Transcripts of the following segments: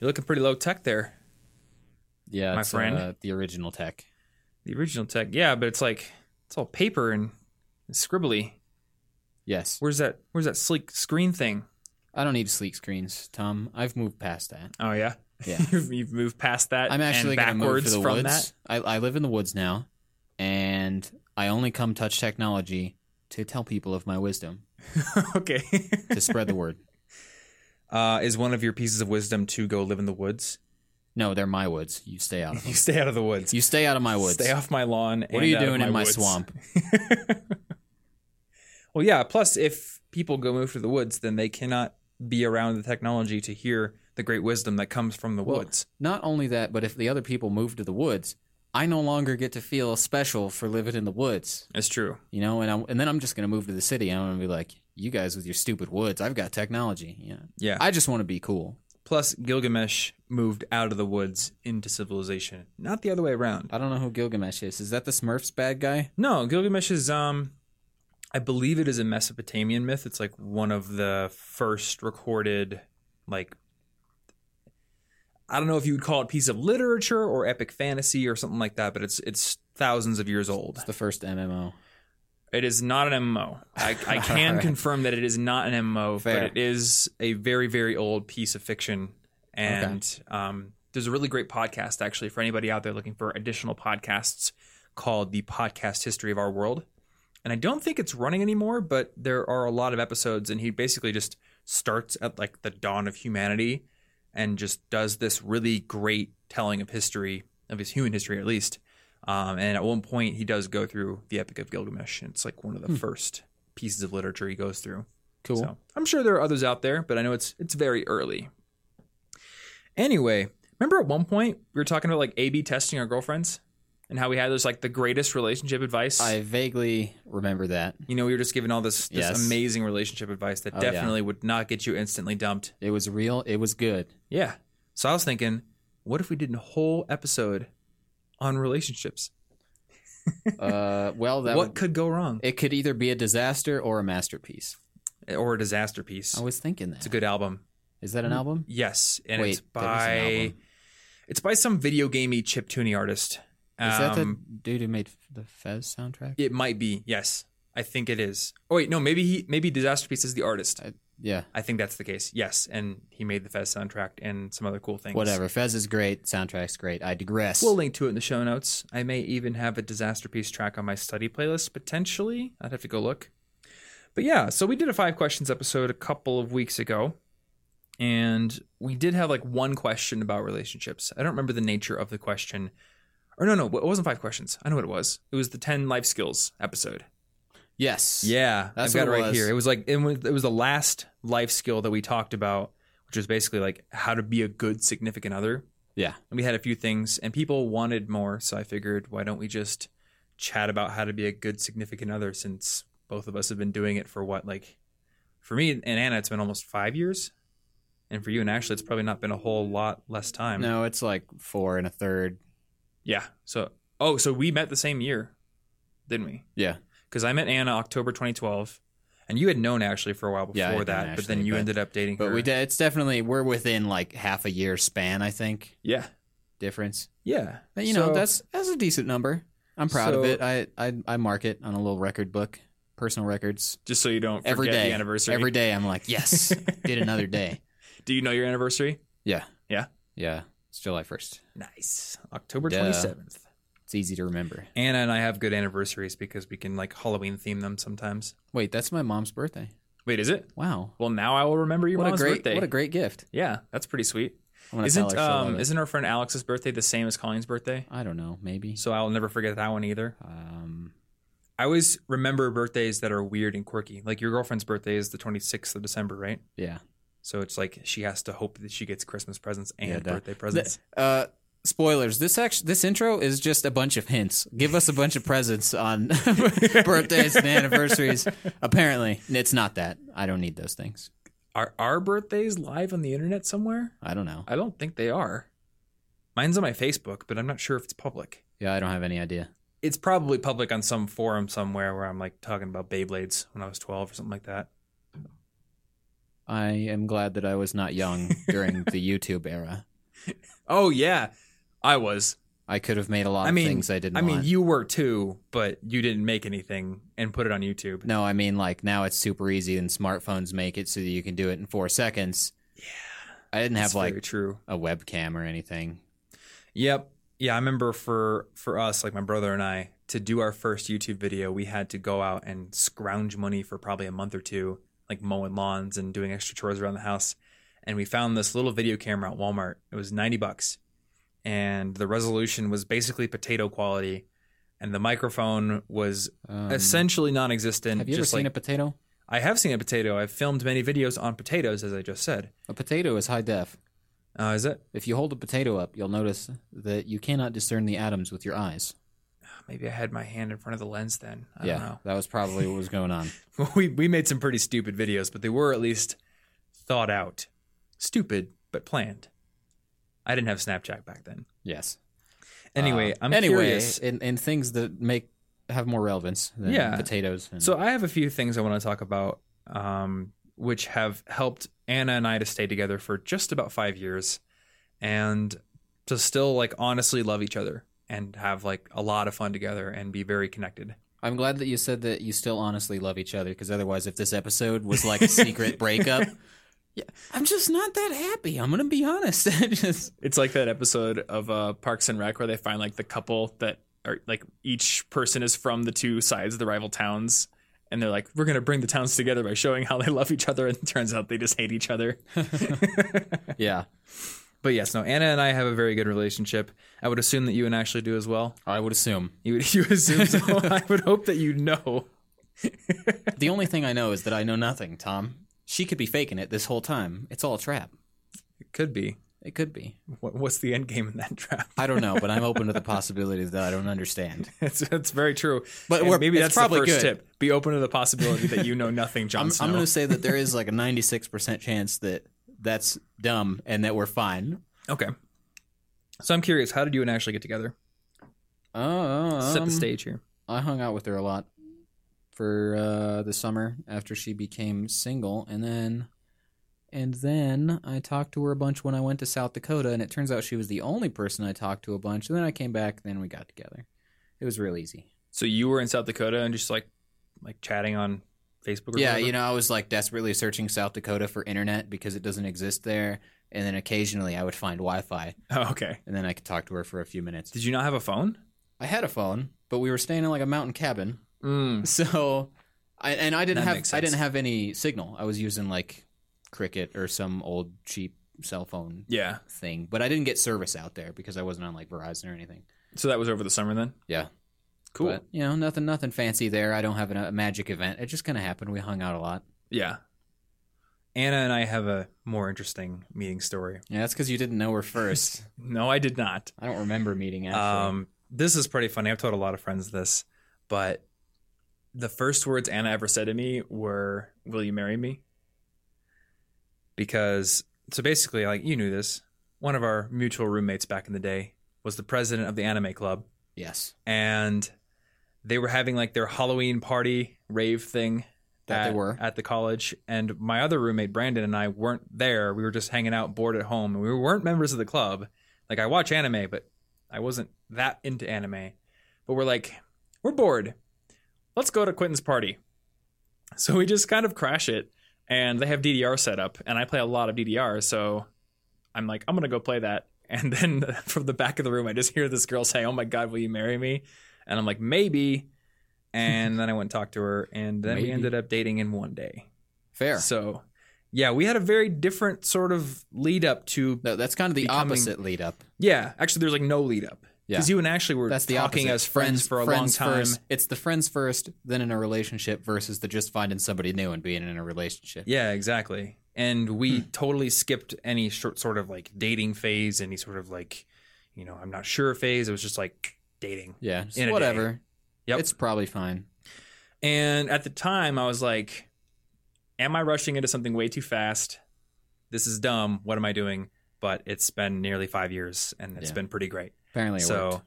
You're looking pretty low tech there. Yeah, My it's, friend. uh, the original tech. The original tech, yeah, but it's like it's all paper and scribbly. Yes, Where's that? Where's that sleek screen thing? I don't need sleek screens, Tom. I've moved past that. Oh yeah, Yeah. you've, moved past that. I'm actually and going to move backwards to the from woods. I, I live in the woods now, and I only come touch technology to tell people of my wisdom, okay. to spread the word. Uh, is one of your pieces of wisdom to go live in the woods? No, they're my woods. You stay out of them. You stay out of the woods. You stay out of my woods. Stay off my lawn. What are you doing in my woods. swamp? well, yeah. Plus, if people go move to the woods, then they cannot be around the technology to hear the great wisdom that comes from the Well, woods. Not only that, but if the other people move to the woods, I no longer get to feel special for living in the woods. It's true. You know, and I, and then I'm just gonna move to the city. and I'm gonna be like, you guys with your stupid woods. I've got technology. Yeah, Yeah. I just want to be cool. Plus, Gilgamesh moved out of the woods into civilization, not the other way around. I don't know who Gilgamesh is. Is that the Smurfs bad guy? No, Gilgamesh is um I believe it is a Mesopotamian myth. It's like one of the first recorded like I don't know if you would call it piece of literature or epic fantasy or something like that, but it's it's thousands of years old. It's the first MMO. It is not an MMO. I, I can Alright. confirm that it is not an MMO, Fair. but it is a very, very old piece of fiction. And um, there's a really great podcast, actually, for anybody out there looking for additional podcasts called The Podcast History of Our World. And I don't think it's running anymore, but there are a lot of episodes, and he basically just starts at like the dawn of humanity and just does this really great telling of history, of his human history at least. Um, and at one point, he does go through the Epic of Gilgamesh. And it's like one of the first pieces of literature he goes through. Cool. So I'm sure there are others out there, but I know it's it's very early. Anyway, remember at one point we were talking about like A/B testing our girlfriends and how we had this like the greatest relationship advice. I vaguely remember that. you know, we were just giving all this this Yes. amazing relationship advice that Oh, yeah. definitely would not get you instantly dumped. It was real. It was good. Yeah. So I was thinking, what if we did a whole episode on relationships? Uh, well, that what would, could go wrong? it could either be a disaster or a masterpiece. or a disaster piece. I was thinking that. It's a good album. Is that an album? Yes, and Wait, it's by it's by some video gamey chip tuning artist. Is that the Um, dude who made the Fez soundtrack? It might be. Yes, I think it is. Oh wait, no, maybe he maybe Disasterpeace is the artist. I- yeah. I think that's the case. Yes, and he made the Fez soundtrack and some other cool things. Whatever. Fez is great. Soundtrack's great. I digress. We'll link to it in the show notes. I may even have a Disasterpeace track on my study playlist potentially. I'd have to go look. But yeah, so we did a five questions episode a couple of weeks ago. And we did have like one question about relationships. I don't remember the nature of the question. Or no, no, it wasn't five questions. I know what it was. It was the 10 life skills episode. Yes. Yeah, That's I've got it right was. here. It was like it was, it was the last life skill that we talked about, which was basically like how to be a good significant other. Yeah. And we had a few things, and people wanted more, so I figured, why don't we just chat about how to be a good significant other? Since both of us have been doing it for what, like, for me and Anna, it's been almost five years, and for you and Ashley, it's probably not been a whole lot less time. No, it's like four and a third. Yeah. So, oh, so we met the same year, didn't we? Yeah. Because I met Anna October 2012, and you had known Ashley for a while Yeah, I before had known that, but then Ashley, you but- ended up dating But her. we de- it's definitely we're within like half a year span, I think, yeah, difference. yeah. But you know, So- that's that's a decent number. I'm proud of So- it. I, I I mark it on a little record book, personal records. just so you don't forget Every day. the anniversary. Every day I'm like, yes, did another day. Do you know your anniversary? Yeah. Yeah? Yeah. It's July 1st. Nice, October Duh. 27th. It's easy to remember. Anna and I have good anniversaries because we can like Halloween theme them sometimes. Wait, that's my mom's birthday. Wait, is it? Wow. Well, now I will remember your What a mom's great birthday. what a great gift. yeah, that's pretty sweet. I'm gonna Isn't her she'll love um it. isn't our friend Alex's birthday the same as Colleen's birthday? I don't know, maybe. So I'll never forget that one either. Um I always remember birthdays that are weird and quirky. Like your girlfriend's birthday is the 26th of December, right? yeah. So it's like she has to hope that she gets Christmas presents and Yeah, duh. birthday presents. Uh spoilers. This actually this intro is just a bunch of hints. Give us a bunch of presents on birthdays and anniversaries. Apparently, it's not that. I don't need those things. Are our birthdays live on the internet somewhere? I don't know. I don't think they are. Mine's on my Facebook, but I'm not sure if it's public. Yeah, I don't have any idea. It's probably public on some forum somewhere where I'm like talking about Beyblades when I was 12 or something like that. I am glad that I was not young during the YouTube era. Oh yeah, I was. I could have made a lot I of things I didn't make. I mean, want. you were too, but you didn't make anything and put it on YouTube. no, I mean like now it's super easy and smartphones make it so that you can do it in four seconds. Yeah. I didn't have like true. a webcam or anything. Yep. Yeah, I remember for for us, like my brother and I, to do our first YouTube video, we had to go out and scrounge money for probably a month or two, like mowing lawns and doing extra chores around the house. And we found this little video camera at Walmart. It was 90 bucks. And the resolution was basically potato quality. And the microphone was Um, essentially non-existent. have you ever seen like a potato? I have seen a potato. I've filmed many videos on potatoes, as I just said. A potato is high def. Uh, is it? If you hold a potato up, you'll notice that you cannot discern the atoms with your eyes. Maybe I had my hand in front of the lens then. I yeah, don't know. that was probably what was going on. we we made some pretty stupid videos, but they were at least thought out. Stupid, but planned. I didn't have Snapchat back then. Yes. Anyway, Uh, I'm anyway, curious. in, in things that make have more relevance than Yeah. potatoes. And, So I have a few things I want to talk about, um, which have helped Anna and I to stay together for just about five years, and to still like honestly love each other and have like a lot of fun together and be very connected. I'm glad that you said that you still honestly love each other because otherwise, if this episode was like a secret breakup, yeah, I'm just not that happy. I'm gonna be honest. Just It's like that episode of uh, Parks and Rec where they find like the couple that are like each person is from the two sides of the rival towns, and they're like, "We're gonna bring the towns together by showing how they love each other," and it turns out they just hate each other. yeah, but yes, no, Anna and I have a very good relationship. I would assume that you and Ashley do as well. I would assume. You would you assume so? I would hope that you know. The only thing I know is that I know nothing, Tom. She could be faking it this whole time. It's all a trap. It could be. It could be. What, what's the end game in that trap? I don't know, but I'm open to the possibility that I don't understand. It's, it's very true. But maybe that's probably the first good. tip. Be open to the possibility that you know nothing, Jon I'm, Snow. I'm going to say that there is like a 96% chance that that's dumb and that we're fine. Okay. So I'm curious, how did you and Ashley get together? Um, Set the stage here. I hung out with her a lot for uh, the summer after she became single, and then and then I talked to her a bunch when I went to South Dakota, and it turns out she was the only person I talked to a bunch. And then I came back, then we got together. It was real easy. So you were in South Dakota and just like like chatting on Facebook or Yeah, whatever? you know, I was like desperately searching South Dakota for internet because it doesn't exist there, and then occasionally I would find Wi-Fi, Oh, okay. and then I could talk to her for a few minutes. Did you not have a phone? I had a phone, but we were staying in like a mountain cabin, Mm. So, I, and I didn't That have makes I didn't have any signal. I was using like Cricket or some old cheap cell phone Yeah. thing, but I didn't get service out there because I wasn't on like Verizon or anything. So that was over the summer then? Yeah, Cool. But you know, nothing nothing fancy there. I don't have an, a magic event. It just kind of happened. We hung out a lot. yeah. Anna and I have a more interesting meeting story. Yeah, that's because you didn't know her first. No, I did not. I don't remember meeting actually. Um, this is pretty funny. I've told a lot of friends this, but the first words Anna ever said to me were, "Will you marry me?" Because so basically, like you knew this, one of our mutual roommates back in the day was the president of the anime club, yes, and they were having like their Halloween party rave thing. That they were. at the college, and my other roommate Brandon and I weren't there. We were just hanging out, bored at home, and we weren't members of the club. Like I watch anime, but I wasn't that into anime. But we're like, we're bored. Let's go to Quentin's party. So we just kind of crash it, and they have DDR set up, and I play a lot of DDR. So I'm like, I'm gonna go play that. And then from the back of the room, I just hear this girl say, "Oh my God, will you marry me?" And I'm like, maybe. And then I went and talked to her, and then we ended up dating in one day. fair. So, yeah, we had a very different sort of lead up to. No, that's kind of the becoming- opposite lead up. Yeah, actually, there's like no lead up Yeah. because you and Ashley were That's the talking opposite. as friends, for a friends long time. First. It's the friends first, then in a relationship versus the just finding somebody new and being in a relationship. Yeah, exactly. And we hmm. totally skipped any short sort of like dating phase, any sort of like, you know, I'm not sure phase. It was just like dating. Yeah, just In a whatever. Yep. It's probably fine. And at the time, I was like, Am I rushing into something way too fast? This is dumb. What am I doing? But it's been nearly five years and it's Yeah. been pretty great. Apparently, it so, worked.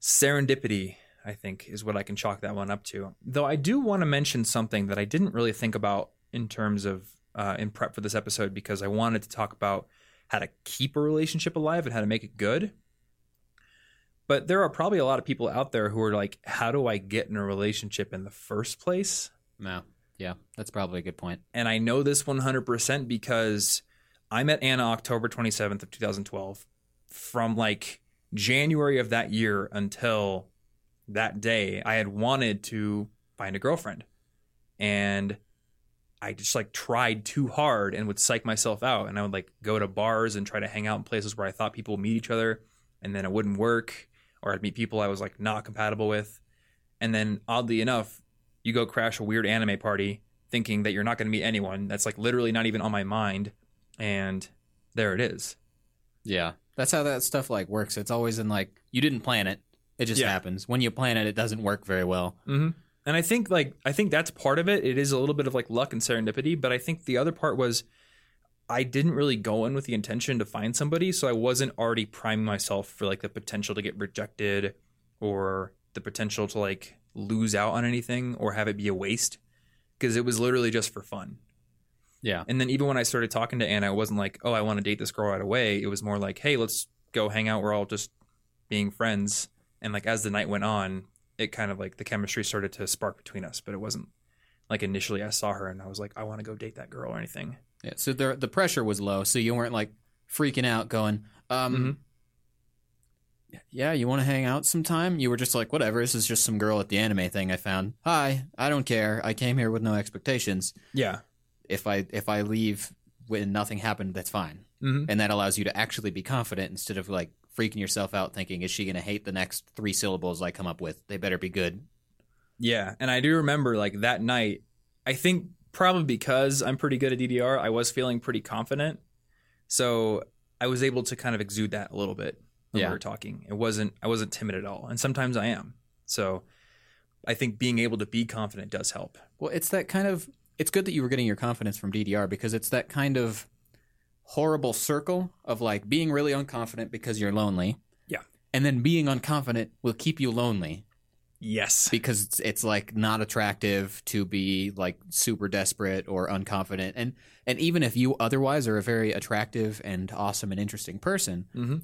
serendipity, I think, is what I can chalk that one up to. Though I do want to mention something that I didn't really think about in terms of uh, in prep for this episode because I wanted to talk about how to keep a relationship alive and how to make it good. But there are probably a lot of people out there who are like, how do I get in a relationship in the first place? No. Yeah, that's probably a good point. And I know this 100% because I met Anna October 27th of 2012. From like January of that year until that day, I had wanted to find a girlfriend. And I just like tried too hard and would psych myself out. And I would like go to bars and try to hang out in places where I thought people would meet each other. And then it wouldn't work. Or I'd meet people I was like not compatible with. And then oddly enough, you go crash a weird anime party thinking that you're not going to meet anyone. That's like literally not even on my mind. And there it is. Yeah. That's how that stuff like works. It's always in like you didn't plan it. It just Yeah. happens. When you plan it, it doesn't work very well. Mm-hmm. And I think like I think that's part of it. It is a little bit of like luck and serendipity, but I think the other part was I didn't really go in with the intention to find somebody, so I wasn't already priming myself for like the potential to get rejected or the potential to like lose out on anything or have it be a waste because it was literally just for fun. Yeah. And then even when I started talking to Anna, it wasn't like, oh, I want to date this girl right away. It was more like, hey, let's go hang out. We're all just being friends. And like as the night went on, it kind of like the chemistry started to spark between us. But it wasn't like initially I saw her and I was like, I want to go date that girl or anything. Yeah. So the the pressure was low, so you weren't like freaking out going, um Mhm. Yeah, you want to hang out sometime? You were just like, whatever. This is just some girl at the anime thing I found. Hi, I don't care. I came here with no expectations. Yeah. If I if I leave when nothing happened, that's fine. Mm-hmm. and that allows you to actually be confident instead of like freaking yourself out thinking is she going to hate the next three syllables i come up with they better be good Yeah. And I do remember like that night, I think probably because I'm pretty good at DDR, I was feeling pretty confident. So I was able to kind of exude that a little bit when Yeah. we were talking. It wasn't I wasn't timid at all. And sometimes I am. So I think being able to be confident does help. well it's that kind of it's good that you were getting your confidence from ddr because it's that kind of horrible circle of like being really unconfident because you're lonely Yeah. and then being unconfident will keep you lonely Yes. because it's, it's like not attractive to be like super desperate or unconfident and and even if you otherwise are a very attractive and awesome and interesting person Mm-hmm.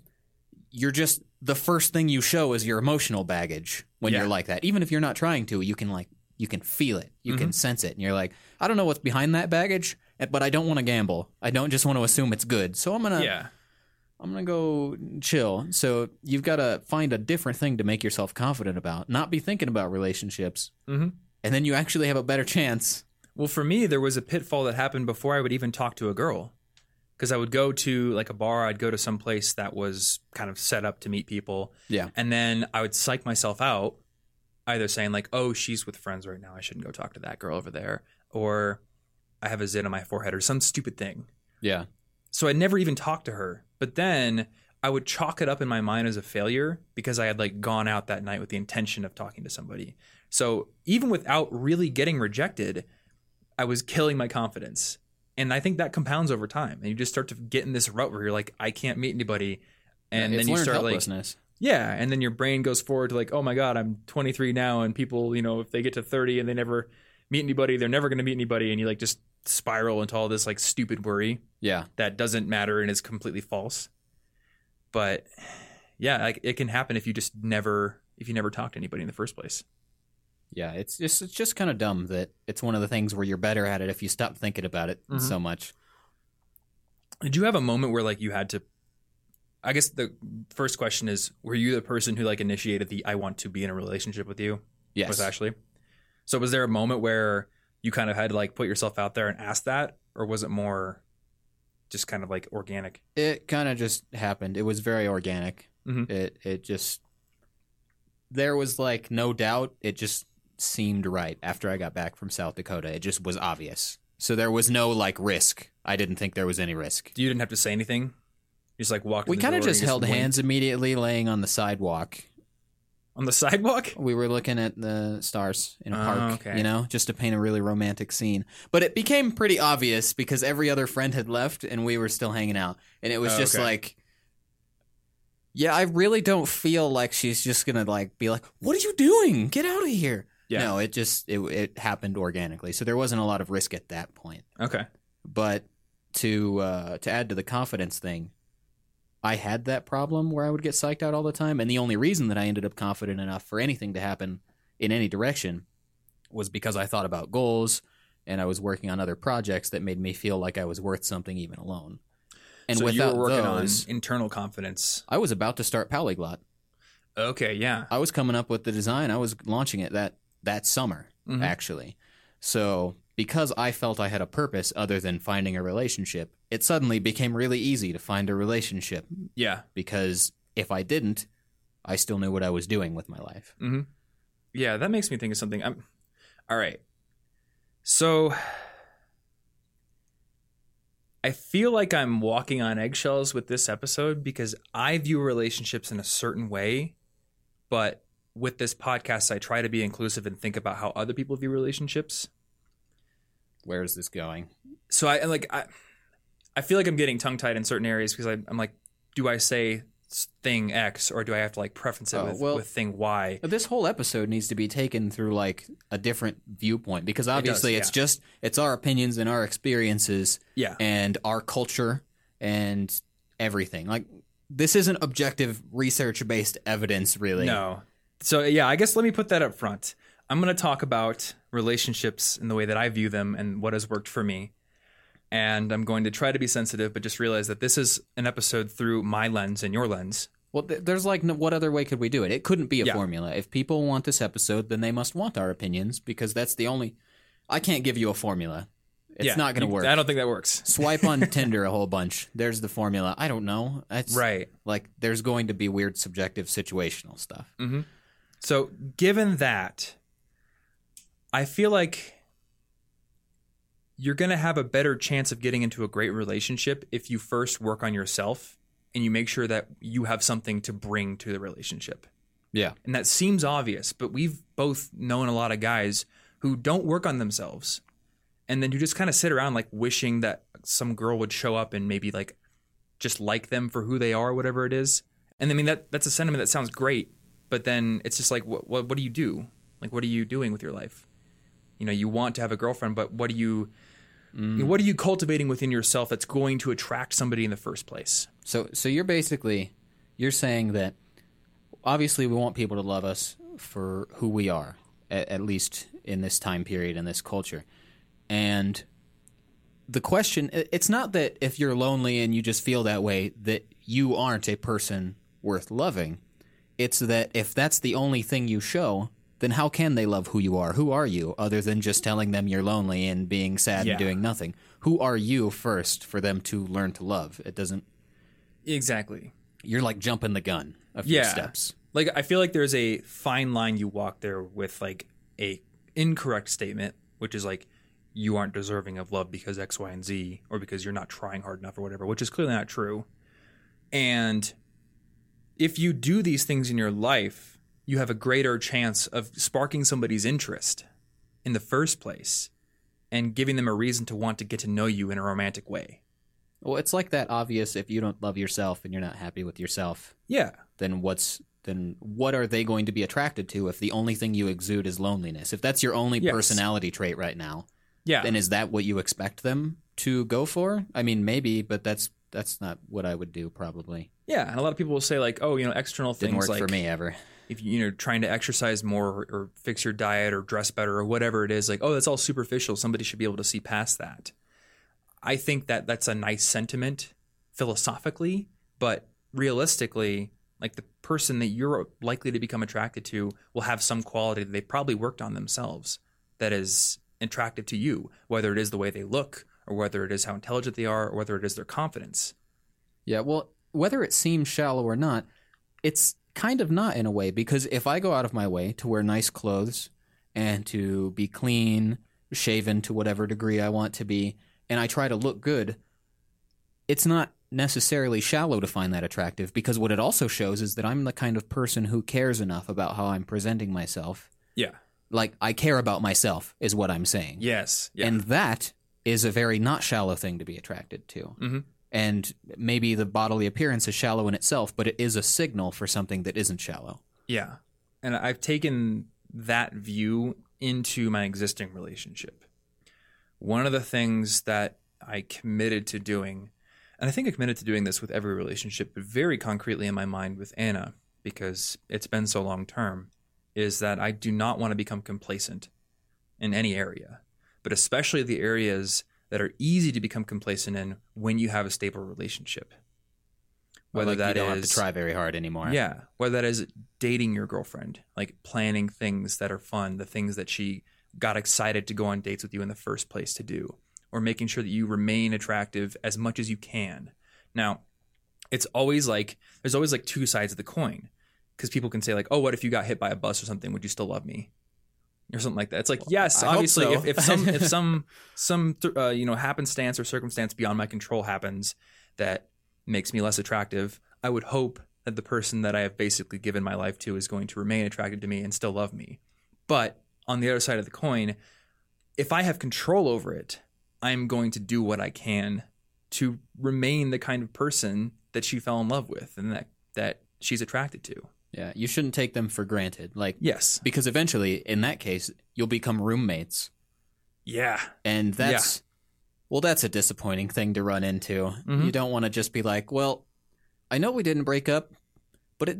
you're just the first thing you show is your emotional baggage when Yeah. you're like that. Even if you're not trying to, you can like you can feel it, you Mm-hmm. can sense it, and you're like, I don't know what's behind that baggage, eh, but I don't want to gamble. I don't just want to assume it's good, so I'm gonna Yeah. I'm gonna go chill. So you've got to find a different thing to make yourself confident about, not be thinking about relationships, Mhm. and then you actually have a better chance. Well, for me, there was a pitfall that happened before I would even talk to a girl. Because I would go to like a bar, I'd go to some place that was kind of set up to meet people. Yeah. And then I would psych myself out, either saying, like, oh, she's with friends right now. I shouldn't go talk to that girl over there. Or I have a zit on my forehead or some stupid thing. Yeah, So I never even talked to her. But then I would chalk it up in my mind as a failure because I had like gone out that night with the intention of talking to somebody. So even without really getting rejected, I was killing my confidence. And I think that compounds over time. And you just start to get in this rut where you're like, I can't meet anybody. And it's then you start like. Yeah. And then your brain goes forward to like, oh my God, I'm 23 now. And people, you know, if they get to 30 and they never meet anybody, they're never going to meet anybody. And you like just spiral into all this like stupid worry yeah, that doesn't matter and is completely false. But yeah, like it can happen if you just never if you never talk to anybody in the first place. yeah. It's just it's just kind of dumb that it's one of the things where you're better at it if you stop thinking about it Mhm. so much. Did you have a moment where like you had to I guess the first question is were you the person who like initiated the I want to be in a relationship with you Yes. with Ashley? So was there a moment where you kind of had to like put yourself out there and ask that or was it more just kind of like organic? It kind of just happened. It was very organic. Mhm. It it just there was like no doubt. It just seemed right after I got back from South Dakota. It just was obvious. So there was no like risk. I didn't think there was any risk. You didn't have to say anything. Just like walked. We kind of just held hands immediately, laying on the sidewalk. on the sidewalk. We were looking at the stars in a Oh, park, okay. you know, just to paint a really romantic scene. But it became pretty obvious because every other friend had left and we were still hanging out. And it was Oh, just okay. like Yeah, I really don't feel like she's just going to like be like, "What are you doing? Get out of here." Yeah. No, it just it it happened organically. So there wasn't a lot of risk at that point. Okay. But to uh, to add to the confidence thing, I had that problem where I would get psyched out all the time, and the only reason that I ended up confident enough for anything to happen in any direction was because I thought about goals and I was working on other projects that made me feel like I was worth something even alone. And so you without were working those, on internal confidence. I was about to start Powlyglot. Okay, yeah. I was coming up with the design. I was launching it that that summer, Mhm. actually. So because I felt I had a purpose other than finding a relationship, it suddenly became really easy to find a relationship Yeah. because if I didn't, I still knew what I was doing with my life. hmm Yeah, that makes me think of something. I'm all right. So I feel like I'm walking on eggshells with this episode because I view relationships in a certain way, but with this podcast, I try to be inclusive and think about how other people view relationships. Where is this going? So I like I, I feel like I'm getting tongue tied in certain areas because I, I'm like, do I say thing X or do I have to like preference it Oh, with, well- with thing Y? This whole episode needs to be taken through like a different viewpoint because obviously it's yeah. just it's our opinions and our experiences Yeah. and our culture and everything. Like this isn't objective research based evidence really. No. So yeah, I guess let me put that up front. I'm going to talk about relationships in the way that I view them and what has worked for me. And I'm going to try to be sensitive, but just realize that this is an episode through my lens and your lens. Well, th- there's like, no, what other way could we do it? It couldn't be a Yeah. formula. If people want this episode, then they must want our opinions because that's the only. I can't give you a formula. It's Yeah, not going to work. I don't think that works. Swipe on Tinder a whole bunch. There's the formula. I don't know. That's Right. Like, there's going to be weird, subjective, situational stuff. Mm-hmm. So, given that, I feel like you're going to have a better chance of getting into a great relationship if you first work on yourself and you make sure that you have something to bring to the relationship. Yeah. And that seems obvious, but we've both known a lot of guys who don't work on themselves and then you just kind of sit around like wishing that some girl would show up and maybe like just like them for who they are, whatever it is. And I mean that that's a sentiment that sounds great, but then it's just like what what, what do you do? Like what are you doing with your life? You know, you want to have a girlfriend, but what do you mm. what are you cultivating within yourself that's going to attract somebody in the first place? So, so you're basically you're saying that obviously we want people to love us for who we are, at, at least in this time period in this culture, and the question it's not that if you're lonely and you just feel that way that you aren't a person worth loving. It's that if that's the only thing you show, then how can they love who you are? Who are you other than just telling them you're lonely and being sad Yeah. and doing nothing? Who are you first for them to learn to love? It doesn't Exactly. you're like jumping the gun a few Yeah. steps. Like I feel like there's a fine line you walk there with like a incorrect statement, which is like you aren't deserving of love because X, Y, and Z, or because you're not trying hard enough or whatever, which is clearly not true. And if you do these things in your life, you have a greater chance of sparking somebody's interest in the first place and giving them a reason to want to get to know you in a romantic way. Well, it's like that obvious if you don't love yourself and you're not happy with yourself, Yeah. then what's then what are they going to be attracted to if the only thing you exude is loneliness? If that's your only Yes. personality trait right now, Yeah. then is that what you expect them to go for? I mean, maybe, but that's that's not what I would do probably. yeah. And a lot of people will say like, oh, you know, external things. Didn't things work like for me ever. If you- you're trying to exercise more or, or fix your diet or dress better or whatever it is like oh that's all superficial. Somebody should be able to see past that. I think that that's a nice sentiment philosophically but realistically like the person that you're likely to become attracted to will have some quality that they probably worked on themselves that is attractive to you whether it is the way they look or whether it is how intelligent they are or whether it is their confidence. Yeah, well, whether it seems shallow or not, it's kind of not in a way because if I go out of my way to wear nice clothes and to be clean, shaven to whatever degree I want to be, and I try to look good, it's not necessarily shallow to find that attractive because what it also shows is that I'm the kind of person who cares enough about how I'm presenting myself. yeah Like I care about myself is what I'm saying. yes yeah And that is a very not shallow thing to be attracted to. Mhm. And maybe the bodily appearance is shallow in itself, but it is a signal for something that isn't shallow. Yeah. And I've taken that view into my existing relationship. One of the things that I committed to doing, and I think I committed to doing this with every relationship, but very concretely in my mind with Anna, because it's been so long term, is that I do not want to become complacent in any area, but especially the areas that are easy to become complacent in when you have a stable relationship. Whether like that you don't is, have to try very hard anymore. Yeah, whether that is dating your girlfriend, like planning things that are fun, the things that she got excited to go on dates with you in the first place to do, or making sure that you remain attractive as much as you can. Now, it's always like there's always like two sides of the coin because people can say like, "Oh, what if you got hit by a bus or something? Would you still love me?" Or something like that. It's like, yes, I obviously, so. if, if some if some some uh, you know happenstance or circumstance beyond my control happens that makes me less attractive, I would hope that the person that I have basically given my life to is going to remain attracted to me and still love me. But on the other side of the coin, if I have control over it, I'm going to do what I can to remain the kind of person that she fell in love with and that that she's attracted to. Yeah, you shouldn't take them for granted. Like yes, because eventually, in that case, you'll become roommates. Yeah, and that's yeah. well, that's a disappointing thing to run into. Mm-hmm. You don't want to just be like, well, I know we didn't break up, but it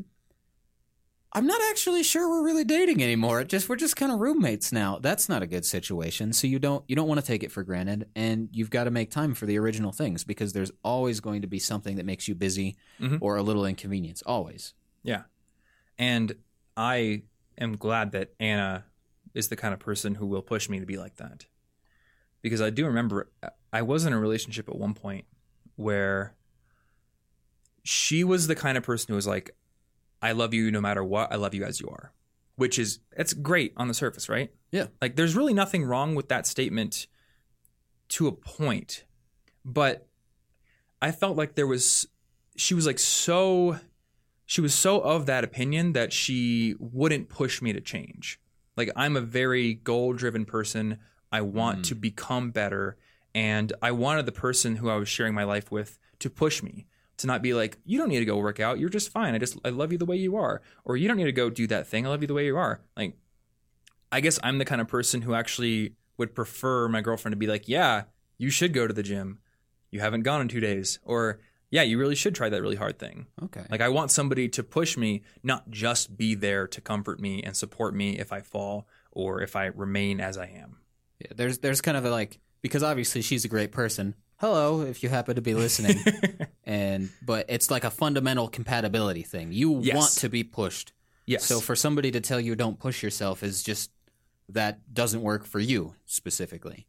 I'm not actually sure we're really dating anymore. It just we're just kind of roommates now. That's not a good situation. So you don't you don't want to take it for granted and you've got to make time for the original things because there's always going to be something that makes you busy mm-hmm. or a little inconvenience always. Yeah. And I am glad that Anna is the kind of person who will push me to be like that. Because I do remember I was in a relationship at one point where she was the kind of person who was like I love you no matter what. I love you as you are, which is it's great on the surface, right? Yeah. Like there's really nothing wrong with that statement to a point, but I felt like there was she was like so she was so of that opinion that she wouldn't push me to change. Like I'm a very goal driven person. I want mm. to become better and I wanted the person who I was sharing my life with to push me to not be like, you don't need to go work out. You're just fine. I just, I love you the way you are. Or you don't need to go do that thing. I love you the way you are. Like, I guess I'm the kind of person who actually would prefer my girlfriend to be like, yeah, you should go to the gym. You haven't gone in two days. Or, yeah, you really should try that really hard thing. Okay. Like, I want somebody to push me, not just be there to comfort me and support me if I fall or if I remain as I am. Yeah, there's, there's kind of a like, because obviously she's a great person hello if you happen to be listening and but it's like a fundamental compatibility thing you yes. want to be pushed yes so for somebody to tell you don't push yourself is just that doesn't work for you specifically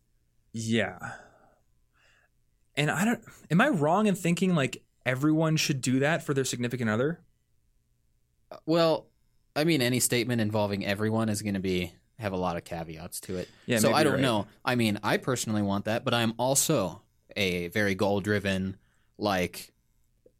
yeah and i don't am i wrong in thinking like everyone should do that for their significant other uh, well i mean any statement involving everyone is going to be have a lot of caveats to it yeah so i don't right. know i mean i personally want that but i'm also a very goal driven like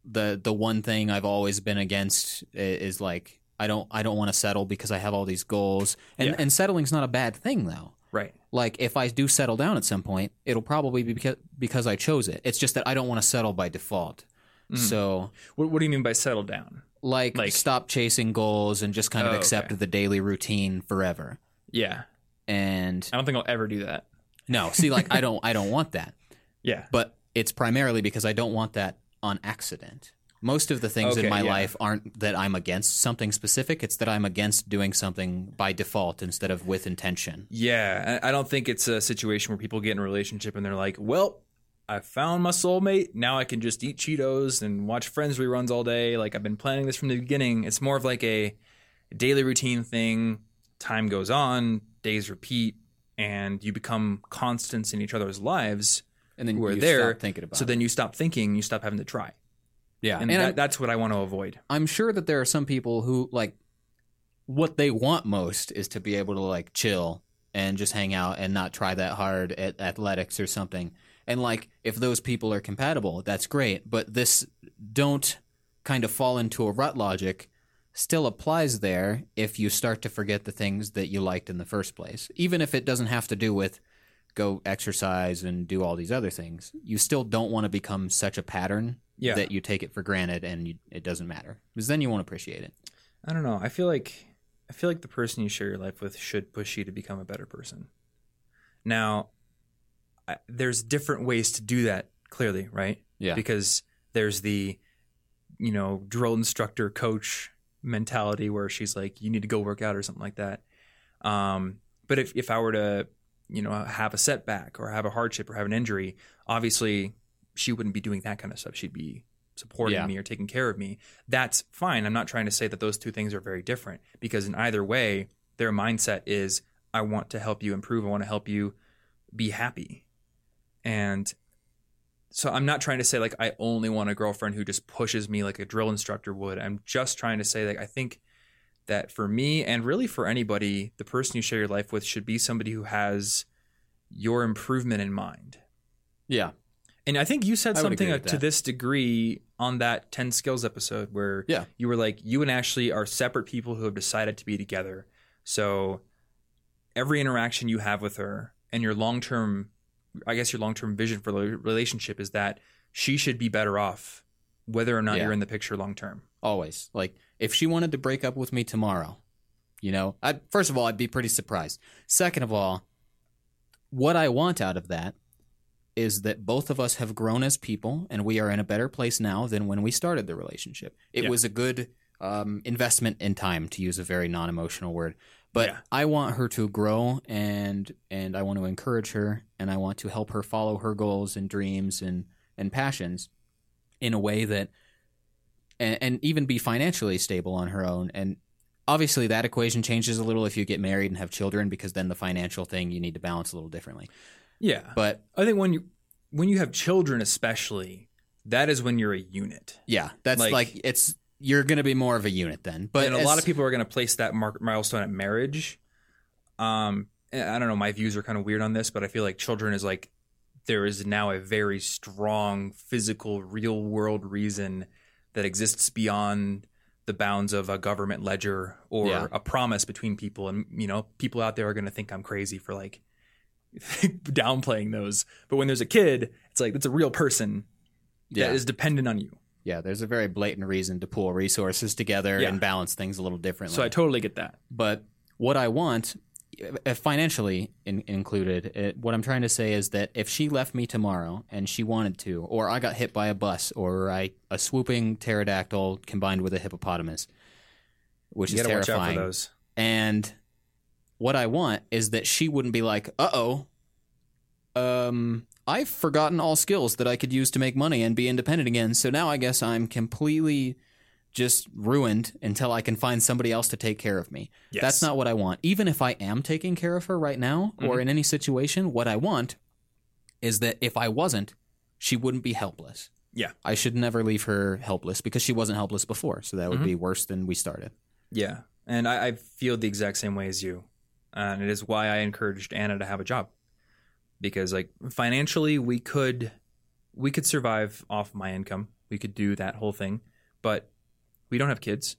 the the one thing I've always been against is, like I don't I don't want to settle because I have all these goals and yeah. and settling's not a bad thing though. Right. Like if I do settle down at some point, it'll probably be because because I chose it. It's just that I don't want to settle by default. Mm. So what, what do you mean by settle down? Like, like stop chasing goals and just kind of oh, accept okay. the daily routine forever. Yeah. And I don't think I'll ever do that. No, see like I don't I don't want that. Yeah. But it's primarily because I don't want that on accident. Most of the things okay, in my yeah. life aren't that I'm against something specific. It's that I'm against doing something by default instead of with intention. Yeah. I don't think it's a situation where people get in a relationship and they're like, well, I found my soulmate. Now I can just eat Cheetos and watch Friends reruns all day. Like I've been planning this from the beginning. It's more of like a daily routine thing. Time goes on, days repeat, and you become constants in each other's lives and then who are there thinking about so it. then you stop thinking you stop having to try yeah and, and that, that's what i want to avoid. I'm sure that there are some people who like what they want most is to be able to like chill and just hang out and not try that hard at athletics or something. And like if those people are compatible that's great. But this don't kind of fall into a rut logic still applies there if you start to forget the things that you liked in the first place. Even if it doesn't have to do with go exercise and do all these other things, you still don't want to become such a pattern yeah. that you take it for granted and you, it doesn't matter because then you won't appreciate it. I don't know. I feel like I feel like the person you share your life with should push you to become a better person. Now, I, there's different ways to do that. Clearly, right? Yeah. Because there's the, you know, drill instructor coach mentality where she's like, you need to go work out or something like that. Um, but if if I were to, you know, have a setback or have a hardship or have an injury, obviously she wouldn't be doing that kind of stuff. She'd be supporting Yeah. me or taking care of me. That's fine. I'm not trying to say that those two things are very different because in either way, their mindset is I want to help you improve. I want to help you be happy. And so I'm not trying to say like I only want a girlfriend who just pushes me like a drill instructor would. I'm just trying to say that I think that for me and really for anybody, the person you share your life with should be somebody who has your improvement in mind. Yeah. And I think you said I would something agree with to that. this degree on that 10 skills episode where Yeah. you were like, you and Ashley are separate people who have decided to be together. So every interaction you have with her and your long term, I guess your long term vision for the relationship is that she should be better off whether or not Yeah. you're in the picture long term. Always. Like if she wanted to break up with me tomorrow, you know, I first of all I'd be pretty surprised. Second of all, what I want out of that is that both of us have grown as people and we are in a better place now than when we started the relationship. It Yeah. was a good um, investment in time to use a very non-emotional word. But Yeah. I want her to grow and and I want to encourage her and I want to help her follow her goals and dreams and and passions in a way that and, and even be financially stable on her own. And obviously, that equation changes a little if you get married and have children, because then the financial thing you need to balance a little differently. Yeah. But I think when you when you have children especially, that is when you're a unit. yeah, that's Like- like, it's you're going to be more of a unit then. But and a lot of people are going to place that mark, milestone at marriage. Um, I don't know. My views are kind of weird on this, but I feel like children is like there is now a very strong physical, real world reason that exists beyond the bounds of a government ledger or Yeah. a promise between people. And you know, people out there are going to think I'm crazy for like downplaying those. But when there's a kid, it's like it's a real person yeah, that is dependent on you. yeah, there's a very blatant reason to pool resources together Yeah. and balance things a little differently. So I totally get that. But what I want, financially in, included, uh, what I'm trying to say is that if she left me tomorrow and she wanted to, or I got hit by a bus, or I a swooping pterodactyl combined with a hippopotamus, which You is got watch out terrifying, and what I want is that she wouldn't be like, "Uh oh, um, I've forgotten all skills that I could use to make money and be independent again. So now I guess I'm completely just ruined until I can find somebody else to take care of me." Yes. That's not what I want. Even if I am taking care of her right now or Mm-hmm. in any situation, what I want is that if I wasn't, she wouldn't be helpless. Yeah. I should never leave her helpless because she wasn't helpless before. So that would Mhm. be worse than we started. Yeah, and I, I feel the exact same way as you, and it is why I encouraged Anna to have a job, because like financially we could, we could survive off my income. We could do that whole thing, but we don't have kids,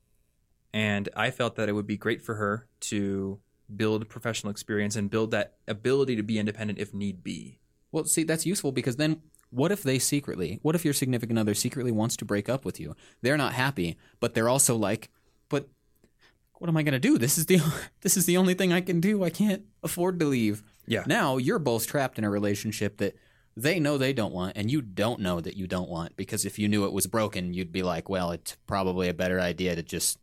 and I felt that it would be great for her to build professional experience and build that ability to be independent if need be. Well, see, that's useful because then what if they secretly, what if your significant other secretly wants to break up with you? They're not happy, but they're also like, what am I going to do? This is the this is the only thing I can do. I can't afford to leave. Yeah. Now, you're both trapped in a relationship that they know they don't want and you don't know that you don't want because if you knew it was broken, you'd be like, well, it's probably a better idea to just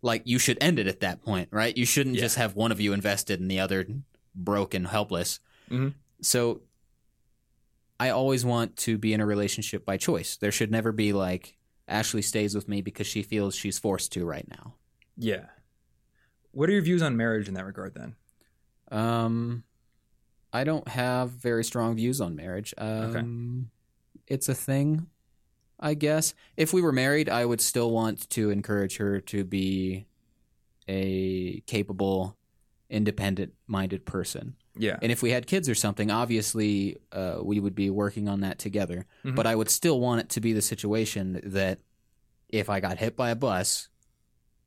like you should end it at that point, right? You shouldn't Yeah. just have one of you invested and the other broken, helpless. Mhm. So I always want to be in a relationship by choice. There should never be like Ashley stays with me because she feels she's forced to right now. Yeah. What are your views on marriage in that regard then? Um, I don't have very strong views on marriage. Um, It's a thing, I guess. If we were married, I would still want to encourage her to be a capable, independent minded person. Yeah. And if we had kids or something, obviously uh, we would be working on that together. Mhm. But I would still want it to be the situation that if I got hit by a bus,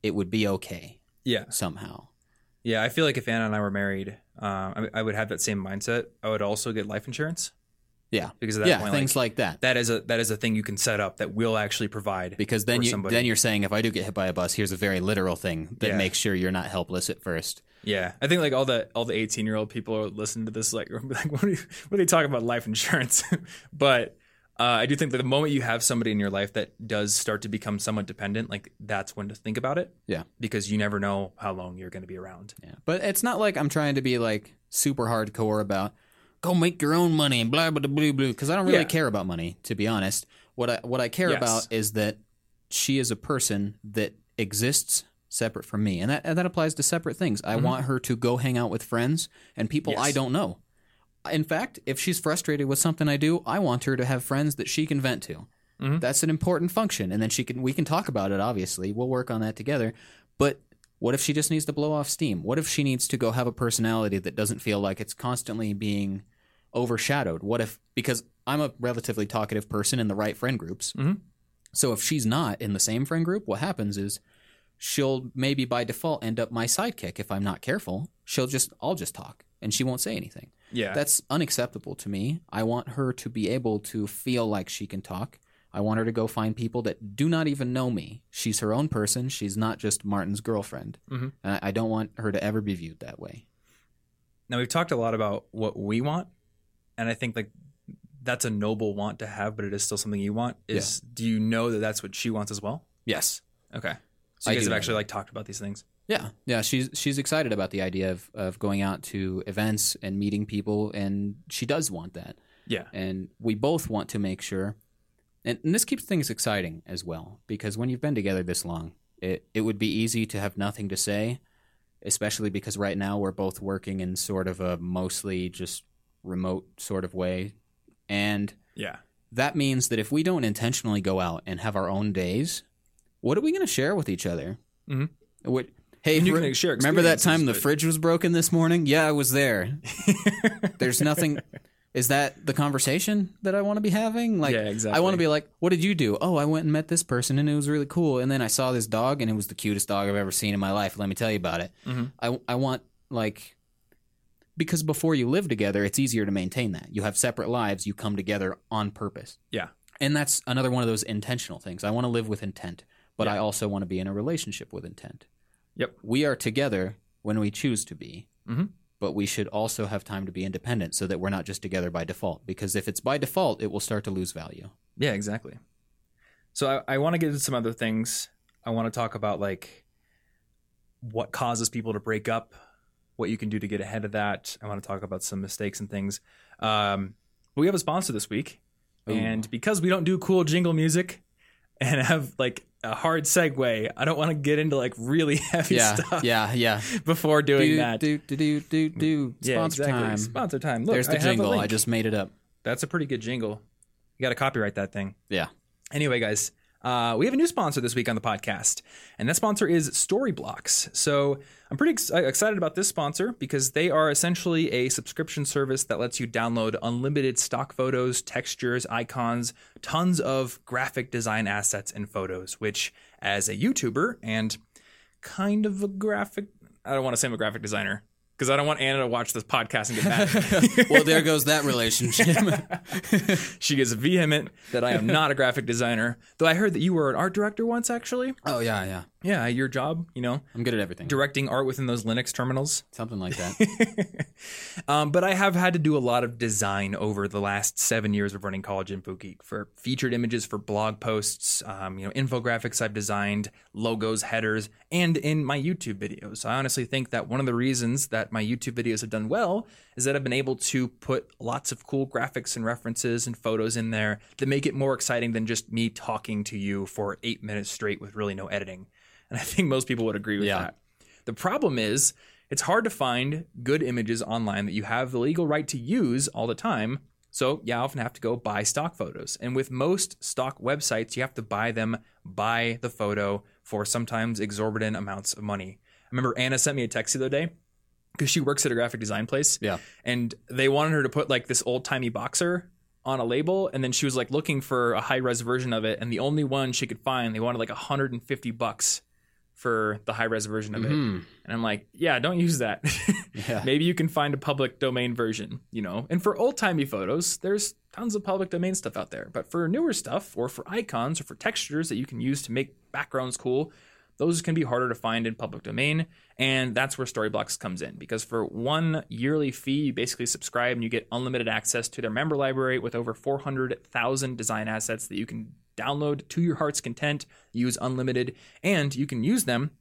it would be okay Yeah. somehow. Yeah, I feel like if Anna and I were married, um, I, I would have that same mindset. I would also get life insurance Yeah. because at that Yeah, point, things like, like that. that is a that is a thing you can set up that will actually provide. Because then you somebody. then you're saying if I do get hit by a bus, here's a very literal thing that Yeah. makes sure you're not helpless at first. Yeah, I think like all the all the eighteen year old people are listening to this like, like what, are you, what are they talking about life insurance? but uh, I do think that the moment you have somebody in your life that does start to become somewhat dependent, like that's when to think about it. Yeah. because you never know how long you're going to be around. Yeah, but it's not like I'm trying to be like super hardcore about go make your own money and blah blah blah blah blah because I don't really Yeah. care about money to be honest. What I what I care Yes. about is that she is a person that exists separate from me, and that and that applies to separate things. I want her to go hang out with friends and people I don't know. In fact, if she's frustrated with something I do, I want her to have friends that she can vent to. Mhm. That's an important function, and then she can we can talk about it. Obviously, we'll work on that together. But what if she just needs to blow off steam? What if she needs to go have a personality that doesn't feel like it's constantly being overshadowed? What if because I'm a relatively talkative person in the right friend groups. Mhm. So if she's not in the same friend group, what happens is she'll maybe by default end up my sidekick if I'm not careful. She'll just I'll just talk and she won't say anything. Yeah, That's unacceptable to me. I want her to be able to feel like she can talk. I want her to go find people that do not even know me. She's her own person. She's not just Martin's girlfriend. Mhm. And I, I don't want her to ever be viewed that way. Now we've talked a lot about what we want, and I think like that's a noble want to have, but it is still something you want. Is do you know that that's what she wants as well? Yes. Okay, so I you guys have actually that. like talked about these things. Yeah, yeah. She's she's excited about the idea of of going out to events and meeting people, and she does want that. Yeah, And we both want to make sure, and, and this keeps things exciting as well, because when you've been together this long, it it would be easy to have nothing to say, especially because right now we're both working in sort of a mostly just remote sort of way, and yeah, that means that if we don't intentionally go out and have our own days, what are we going to share with each other? Mhm. What? Hey, you fr- can share remember that time the but- fridge was broken this morning? Yeah, I was there. There's nothing. Is that the conversation that I want to be having? Like, Yeah, I want to be like, what did you do? Oh, I went and met this person and it was really cool. And then I saw this dog and it was the cutest dog I've ever seen in my life. Let me tell you about it. Mhm. I, I want, like, because before you live together, it's easier to maintain that. You have separate lives, you come together on purpose. Yeah. And that's another one of those intentional things. I want to live with intent, but Yeah. I also want to be in a relationship with intent. Yep. We are together when we choose to be, Mhm. but we should also have time to be independent so that we're not just together by default. Because if it's by default, it will start to lose value. Yeah, exactly. So I, I want to get into some other things. I want to talk about like what causes people to break up, what you can do to get ahead of that. I want to talk about some mistakes and things. Um, we have a sponsor this week, Ooh. and because we don't do cool jingle music and have like a hard segue, I don't want to get into like really heavy Yeah, stuff yeah, yeah. before doing do, that. do, do, do, do, do. yeah, Sponsor exactly. time. Sponsor time. Look, There's the I have a jingle. I just made it up. That's a pretty good jingle. You got to copyright that thing. Yeah. Anyway, guys, uh, we have a new sponsor this week on the podcast, and that sponsor is Storyblocks. So I'm pretty ex- uh, excited about this sponsor because they are essentially a subscription service that lets you download unlimited stock photos, textures, icons, tons of graphic design assets and photos, which, as a YouTuber and kind of a graphic, I don't want to say I'm a graphic designer because I don't want Anna to watch this podcast and get mad. at me. well, there goes that relationship. she gets vehement that I am not a graphic designer. Though I heard that you were an art director once, actually. oh yeah, yeah. Yeah, your job, you know, I'm good at everything. directing art within those Linux terminals. Something like that. um, but I have had to do a lot of design over the last seven years of running College Info Geek for featured images, for blog posts, um, you know, infographics I've designed, logos, headers, and in my YouTube videos. I honestly think that one of the reasons that my YouTube videos have done well is that I've been able to put lots of cool graphics and references and photos in there that make it more exciting than just me talking to you for eight minutes straight with really no editing. And I think most people would agree with Yeah. that. The problem is, it's hard to find good images online that you have the legal right to use all the time. So, you often have to go buy stock photos. And with most stock websites, you have to buy them by the photo for sometimes exorbitant amounts of money. I remember Anna sent me a text the other day because she works at a graphic design place. Yeah. And they wanted her to put like this old timey boxer on a label. And then she was like looking for a high res version of it. And the only one she could find, they wanted like 150 bucks for the high res version of it. Mhm. And I'm like, yeah, don't use that. Yeah. Maybe you can find a public domain version, you know. And for old timey photos, there's tons of public domain stuff out there. But for newer stuff, or for icons, or for textures that you can use to make backgrounds cool, those can be harder to find in public domain. And that's where Storyblocks comes in because for one yearly fee, you basically subscribe and you get unlimited access to their member library with over 400,000 design assets that you can download to your heart's content, use unlimited, and you can use them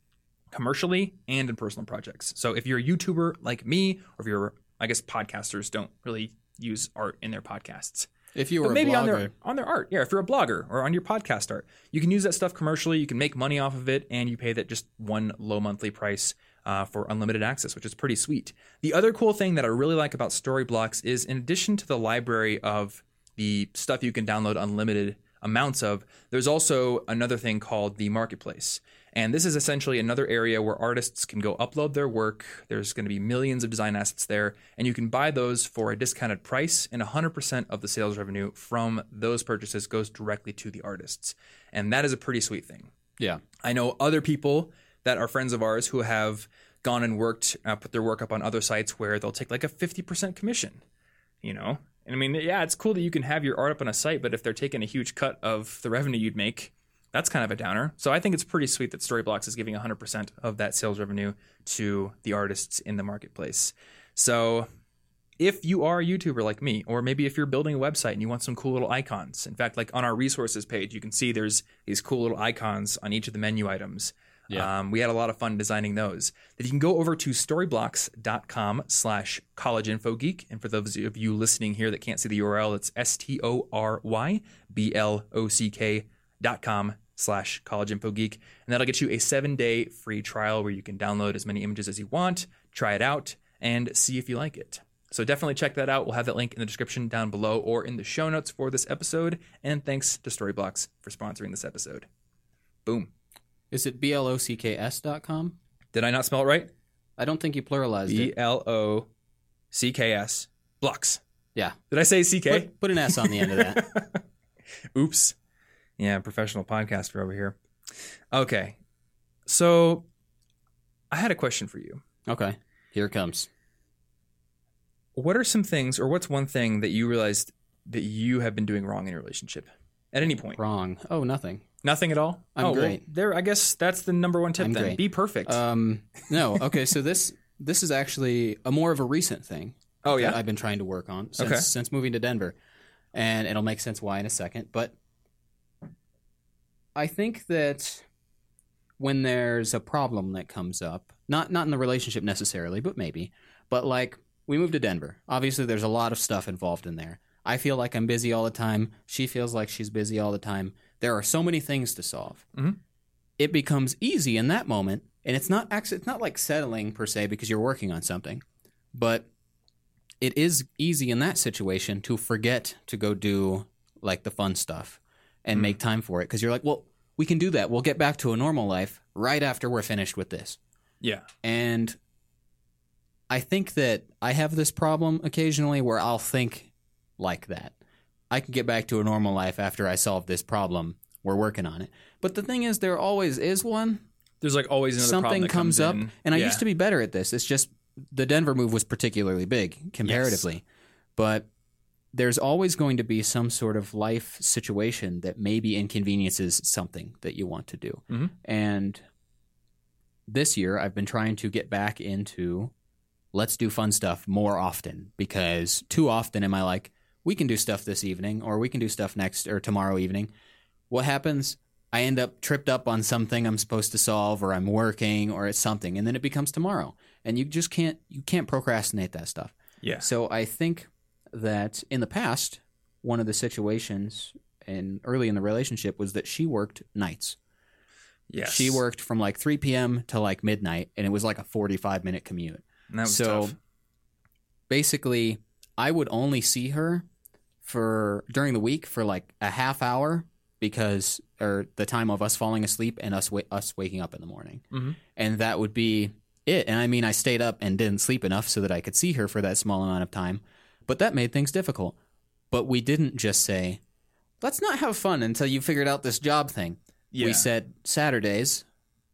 commercially and in personal projects. So if you're a YouTuber like me, or if you're, I guess podcasters don't really use art in their podcasts. If you were maybe blogger, on their on their art, yeah. If you're a blogger or on your podcast art, you can use that stuff commercially. You can make money off of it, and you pay that just one low monthly price uh, for unlimited access, which is pretty sweet. The other cool thing that I really like about Storyblocks is, in addition to the library of the stuff you can download unlimited amounts of, there's also another thing called the marketplace. And this is essentially another area where artists can go upload their work. There's going to be millions of design assets there, and you can buy those for a discounted price, and 100% of the sales revenue from those purchases goes directly to the artists. And that is a pretty sweet thing. yeah, I know other people that are friends of ours who have gone and worked, uh, put their work up on other sites where they'll take like a 50% commission, you know? And I mean, yeah, it's cool that you can have your art up on a site, but if they're taking a huge cut of the revenue you'd make, that's kind of a downer. So I think it's pretty sweet that Storyblocks is giving 100% of that sales revenue to the artists in the marketplace. So if you are a YouTuber like me, or maybe if you're building a website and you want some cool little icons, in fact, like on our resources page, you can see there's these cool little icons on each of the menu items. Yeah. Um, we had a lot of fun designing those. That you can go over to storyblocks.com slash college info geek. And for those of you listening here that can't see the URL, it's S T O R Y B L O C K dot com slash college info geek. And that'll get you a seven day free trial where you can download as many images as you want, try it out, and see if you like it. So definitely check that out. We'll have that link in the description down below or in the show notes for this episode. And thanks to Storyblocks for sponsoring this episode. Boom. Is it blocks dot com? Did I not spell it right? I don't think you pluralized B. L O C K S. Blocks. Yeah, Did I say C K? put, put an S on the end of that. Oops. Yeah, professional podcaster over here. Okay. So I had a question for you. Okay, here it comes. What are some things, or what's one thing that you realized that you have been doing wrong in your relationship at any point? Wrong. Oh, nothing. Nothing at all? I'm oh, well, great. there, I guess that's the number one tip I'm then. great. Be perfect. Um, no. Okay, so this this is actually a more of a recent thing. oh, that yeah? I've been trying to work on since Okay. since moving to Denver, and it'll make sense why in a second. But I think that when there's a problem that comes up, not not in the relationship necessarily, but maybe, but like we moved to Denver. Obviously, there's a lot of stuff involved in there. I feel like I'm busy all the time. She feels like she's busy all the time. There are so many things to solve. Mhm. It becomes easy in that moment, and it's not it's not like settling per se because you're working on something, but it is easy in that situation to forget to go do like the fun stuff and Mm. make time for it because you're like, well, we can do that. We'll get back to a normal life right after we're finished with this. yeah. And I think that I have this problem occasionally where I'll think like that. I can get back to a normal life after I solve this problem. We're working on it. But the thing is, there always is one. There's like always another problem Something that comes, up. And I Yeah. used to be better at this. It's just the Denver move was particularly big comparatively. But there's always going to be some sort of life situation that maybe inconveniences something that you want to do. Mhm. And this year, I've been trying to get back into let's do fun stuff more often because too often am I like, we can do stuff this evening or we can do stuff next or tomorrow evening. What happens? I end up tripped up on something I'm supposed to solve or I'm working or it's something and then it becomes tomorrow. And you just can't you can't procrastinate that stuff. Yeah. So I think that in the past, one of the situations and early in the relationship was that she worked nights. Yes. She worked from like 3 p.m. to like midnight, and it was like a 45 minute commute. And that was so tough. basically, I would only see her for during the week for like a half hour because or the time of us falling asleep and us wa- us waking up in the morning, Mhm. and that would be it. And I mean, I stayed up and didn't sleep enough so that I could see her for that small amount of time, but that made things difficult. But we didn't just say, "Let's not have fun until you figured out this job thing." Yeah. We said Saturdays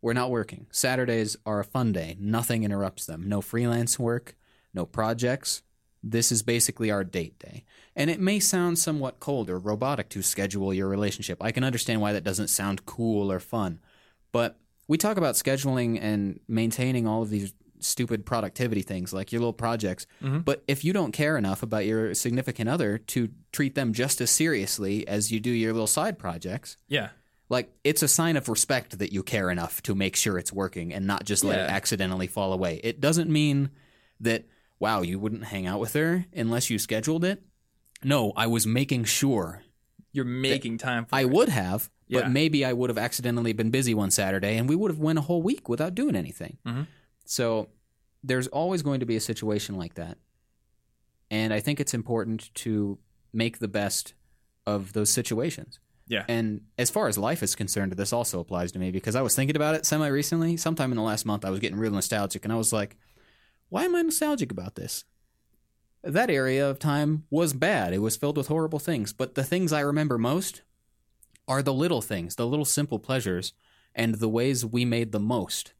we're not working. Saturdays are a fun day. Nothing interrupts them. No freelance work, no projects. This is basically our date day. And it may sound somewhat cold or robotic to schedule your relationship. I can understand why that doesn't sound cool or fun. But we talk about scheduling and maintaining all of these stupid productivity things like your little projects. Mhm. But if you don't care enough about your significant other to treat them just as seriously as you do your little side projects, Yeah. like it's a sign of respect that you care enough to make sure it's working and not just let it accidentally fall away. It doesn't mean that wow, you wouldn't hang out with her unless you scheduled it. No, I was making sure You're making time for I it. would have, Yeah. but maybe I would have accidentally been busy one Saturday and we would have went a whole week without doing anything. Mhm. So there's always going to be a situation like that. And I think it's important to make the best of those situations. Yeah. And as far as life is concerned, this also applies to me because I was thinking about it semi recently. Sometime in the last month, I was getting real nostalgic and I was like, why am I nostalgic about this? That area of time was bad. It was filled with horrible things. But the things I remember most are the little things, the little simple pleasures, and the ways we made the most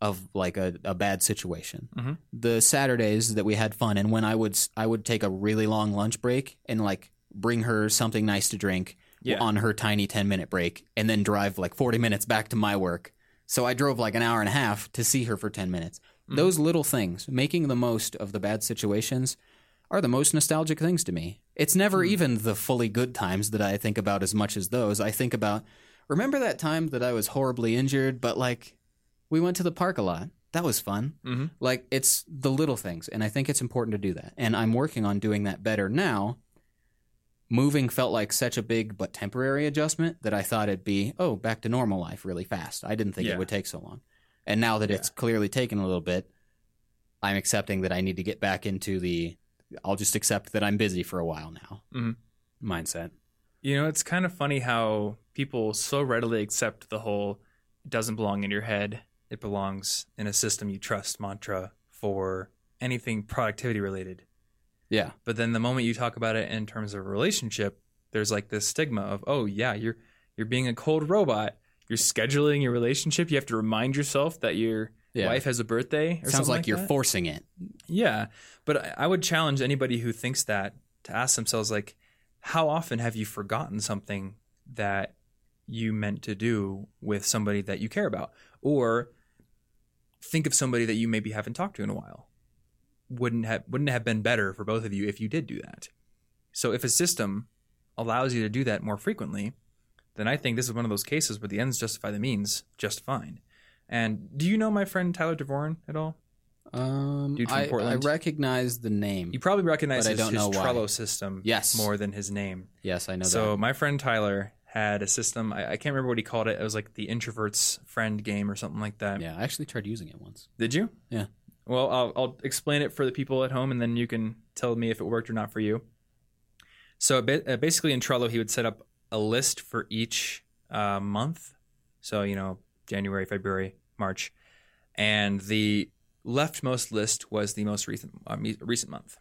of like a, a bad situation. Mhm. The Saturdays that we had fun, and when I would I would take a really long lunch break and like bring her something nice to drink Yeah. on her tiny ten minute break, and then drive like forty minutes back to my work. So I drove like an hour and a half to see her for ten minutes. Those little things, making the most of the bad situations, are the most nostalgic things to me. It's never even the fully good times that I think about as much as those. I think about, remember that time that I was horribly injured, but like we went to the park a lot. That was fun. Mhm. Like it's the little things. And I think it's important to do that. And I'm working on doing that better now. Moving felt like such a big but temporary adjustment that I thought it'd be, oh, back to normal life really fast. I didn't think Yeah. it would take so long. And now that it's clearly taken a little bit, I'm accepting that I need to get back into the I'll just accept that I'm busy for a while now Mhm. mindset. You know, it's kind of funny how people so readily accept the whole it doesn't belong in your head, it belongs in a system you trust mantra for anything productivity related. Yeah. But then the moment you talk about it in terms of a relationship, there's like this stigma of, oh yeah, you're you're being a cold robot. You're scheduling your relationship. You have to remind yourself that your Yeah. wife has a birthday. Or Sounds something like, you're that. forcing it. Yeah, but I- would challenge anybody who thinks that to ask themselves, like, how often have you forgotten something that you meant to do with somebody that you care about, or think of somebody that you maybe haven't talked to in a while? Wouldn't have wouldn't it have been better for both of you if you did do that? So if a system allows you to do that more frequently, then I think this is one of those cases where the ends justify the means just fine. And do you know my friend Tyler DeVoren at all? Um, Dude from I, I recognize the name. You probably recognize But I his, don't his know why. Trello system Yes. more than his name. yes, I know that. So that. my friend Tyler had a system. I, I can't remember what he called it. It was like the introvert's friend game or something like that. Yeah, I actually tried using it once. Did you? Yeah. Well, I'll, I'll explain it for the people at home, and then you can tell me if it worked or not for you. So uh, basically, in Trello, he would set up a list for each uh, month. So you know, January, February, March, and the leftmost list was the most recent uh, recent month.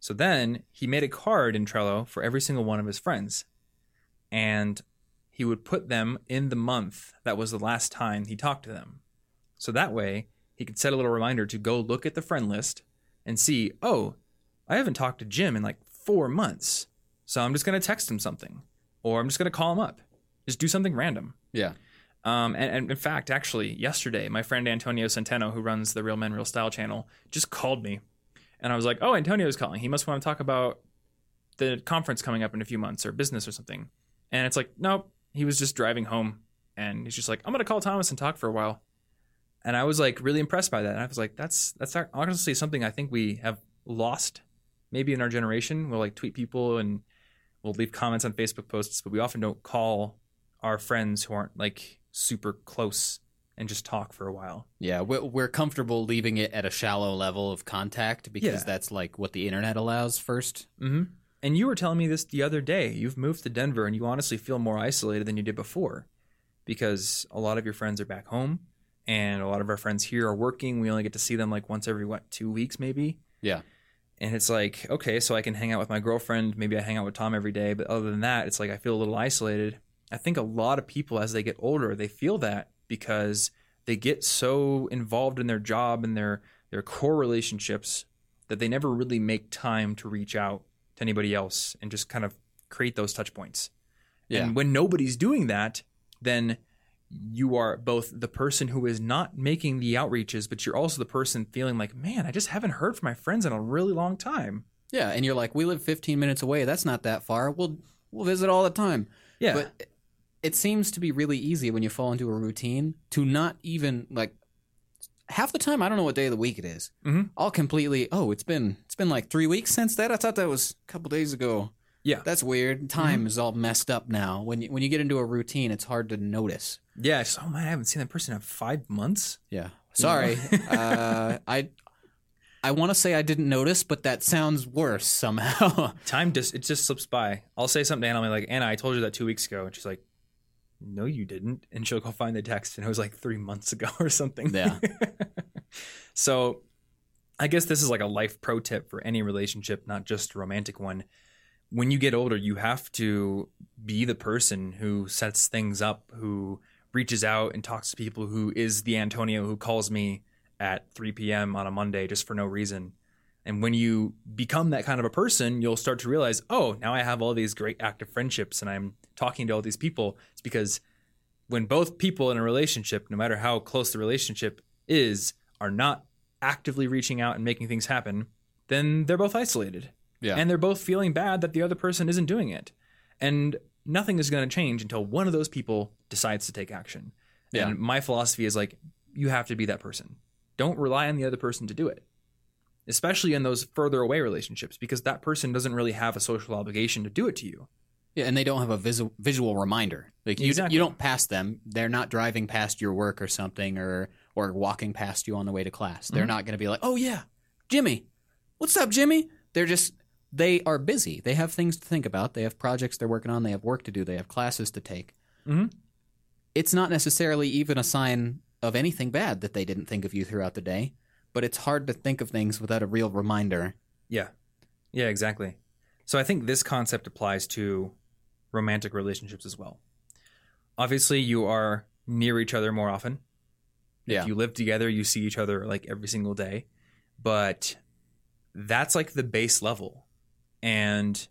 So then he made a card in Trello for every single one of his friends, and he would put them in the month that was the last time he talked to them. So that way, he could set a little reminder to go look at the friend list and see, oh, I haven't talked to Jim in like four months. So I'm just going to text him something or I'm just going to call him up. Just do something random. Yeah. Um, and, and in fact, actually, yesterday, my friend Antonio Centeno, who runs the Real Men Real Style channel, just called me. And I was like, oh, Antonio's calling. He must want to talk about the conference coming up in a few months or business or something. And it's like, nope. He was just driving home and he's just like, I'm going to call Thomas and talk for a while. And I was like really impressed by that. And I was like, that's that's honestly something I think we have lost maybe in our generation. We'll like tweet people and we'll leave comments on Facebook posts, but we often don't call our friends who aren't like super close and just talk for a while. Yeah, we're, we're comfortable leaving it at a shallow level of contact because Yeah. that's like what the internet allows first. Mm-hmm. And you were telling me this the other day. You've moved to Denver and you honestly feel more isolated than you did before because a lot of your friends are back home and a lot of our friends here are working. We only get to see them like once every, what, two weeks maybe? Yeah. And it's like, okay, so I can hang out with my girlfriend. Maybe I hang out with Tom every day. But other than that, it's like I feel a little isolated. I think a lot of people, as they get older, they feel that because they get so involved in their job and their, their core relationships that they never really make time to reach out to anybody else and just kind of create those touch points. Yeah. And when nobody's doing that, then you are both the person who is not making the outreaches, but you're also the person feeling like, man, I just haven't heard from my friends in a really long time. Yeah, and you're like, we live 15 minutes away. That's not that far. We'll we'll visit all the time. Yeah. But it seems to be really easy when you fall into a routine to not even like half the time I don't know what day of the week it is. Mhm. I'll completely oh it's been it's been like three weeks since that. I thought that was a couple days ago. Yeah. That's weird. Time is all messed up now. When you, when you get into a routine, it's hard to notice. yeah. It's, oh man, I haven't seen that person in five months. Yeah. Sorry. uh, I I want to say I didn't notice, but that sounds worse somehow. Time just it just slips by. I'll say something to Anna, I'll be like, Anna, I told you that two weeks ago, and she's like, No, you didn't. And she'll go find the text, and it was like three months ago or something. Yeah. so, I guess this is like a life pro tip for any relationship, not just a romantic one. When you get older, you have to be the person who sets things up, who reaches out and talks to people, who is the Antonio who calls me at 3 p.m. on a Monday just for no reason. And when you become that kind of a person, you'll start to realize, oh, now I have all these great active friendships and I'm talking to all these people. It's because when both people in a relationship, no matter how close the relationship is, are not actively reaching out and making things happen, then they're both isolated. Yeah. And they're both feeling bad that the other person isn't doing it. And nothing is going to change until one of those people decides to take action. Yeah. And my philosophy is like, you have to be that person. Don't rely on the other person to do it, especially in those further away relationships, because that person doesn't really have a social obligation to do it to you. Yeah, and they don't have a visual visual reminder. Like you, Exactly. you don't pass them. They're not driving past your work or something, or or walking past you on the way to class. They're mm-hmm. not going to be like, "Oh yeah, Jimmy, what's up, Jimmy?" They're just they are busy. They have things to think about. They have projects they're working on. They have work to do. They have classes to take. Mhm. It's not necessarily even a sign of anything bad that they didn't think of you throughout the day, but it's hard to think of things without a real reminder. Yeah. Yeah, exactly. So I think this concept applies to romantic relationships as well. Obviously, you are near each other more often. Yeah. If you live together, you see each other like every single day. But that's like the base level. And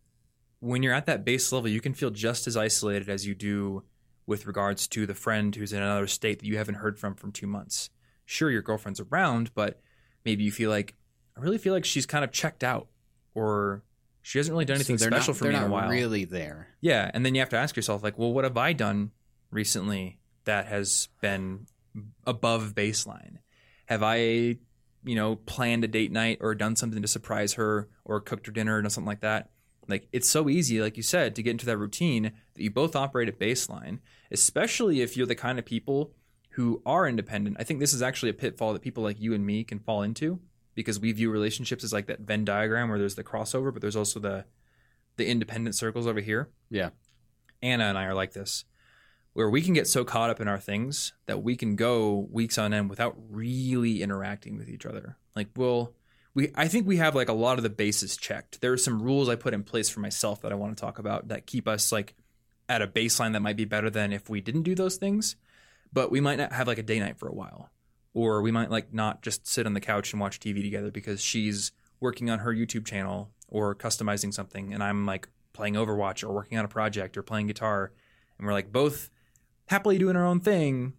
when you're at that base level, you can feel just as isolated as you do with regards to the friend who's in another state that you haven't heard from for two months. Sure, your girlfriend's around, but maybe you feel like, I really feel like she's kind of checked out or she hasn't really done anything So special not, for me in a while. Really there. Yeah, and then you have to ask yourself, like, well, what have I done recently that has been above baseline? Have I, you know, planned a date night or done something to surprise her or cooked her dinner or something like that? Like, it's so easy, like you said, to get into that routine that you both operate at baseline, especially if you're the kind of people who are independent. I think this is actually a pitfall that people like you and me can fall into because we view relationships as like that Venn diagram where there's the crossover, but there's also the the independent circles over here. Yeah. Anna and I are like this, where we can get so caught up in our things that we can go weeks on end without really interacting with each other. Like, we'll, we, I think we have like a lot of the bases checked. There are some rules I put in place for myself that I want to talk about that keep us like at a baseline that might be better than if we didn't do those things. But we might not have like a day night for a while, or we might like not just sit on the couch and watch TV together because she's working on her YouTube channel or customizing something, and I'm like playing Overwatch or working on a project or playing guitar, and we're like both happily doing our own thing.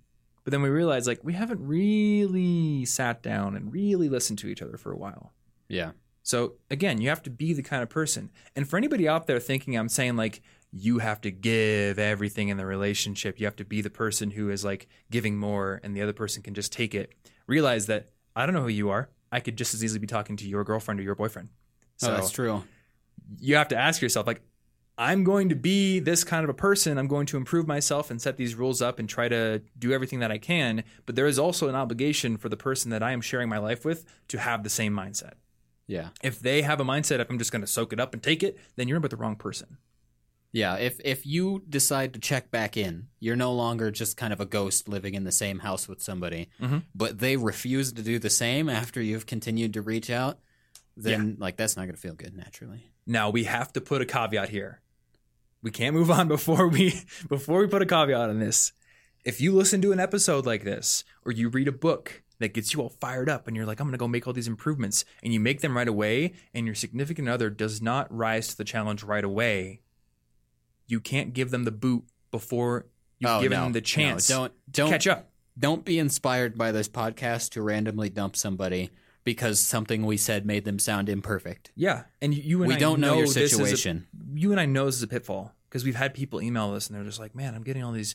But then we realize like we haven't really sat down and really listened to each other for a while. Yeah. So again, you have to be the kind of person. And for anybody out there thinking I'm saying like you have to give everything in the relationship, you have to be the person who is like giving more and the other person can just take it. Realize that I don't know who you are. I could just as easily be talking to your girlfriend or your boyfriend. So oh, that's true. you have to ask yourself like I'm going to be this kind of a person. I'm going to improve myself and set these rules up and try to do everything that I can. But there is also an obligation for the person that I am sharing my life with to have the same mindset Yeah. if they have a mindset of I'm just going to soak it up and take it, then you're with the wrong person. Yeah, if if you decide to check back in, you're no longer just kind of a ghost living in the same house with somebody, Mhm. but they refuse to do the same after you've continued to reach out, then like that's not going to feel good naturally. Now we have to put a caveat here. We can't move on before we before we put a caveat on this. If you listen to an episode like this or you read a book that gets you all fired up and you're like I'm going to go make all these improvements and you make them right away and your significant other does not rise to the challenge right away, you can't give them the boot before You've Oh, given no, them the no, chance don't don't catch up. don't be inspired by this podcast to randomly dump somebody because something we said made them sound imperfect. Yeah, and you- and We I don't know your this is a- situation. you and I know this is a pitfall because we've had people email us and they're just like, "Man, I'm getting all these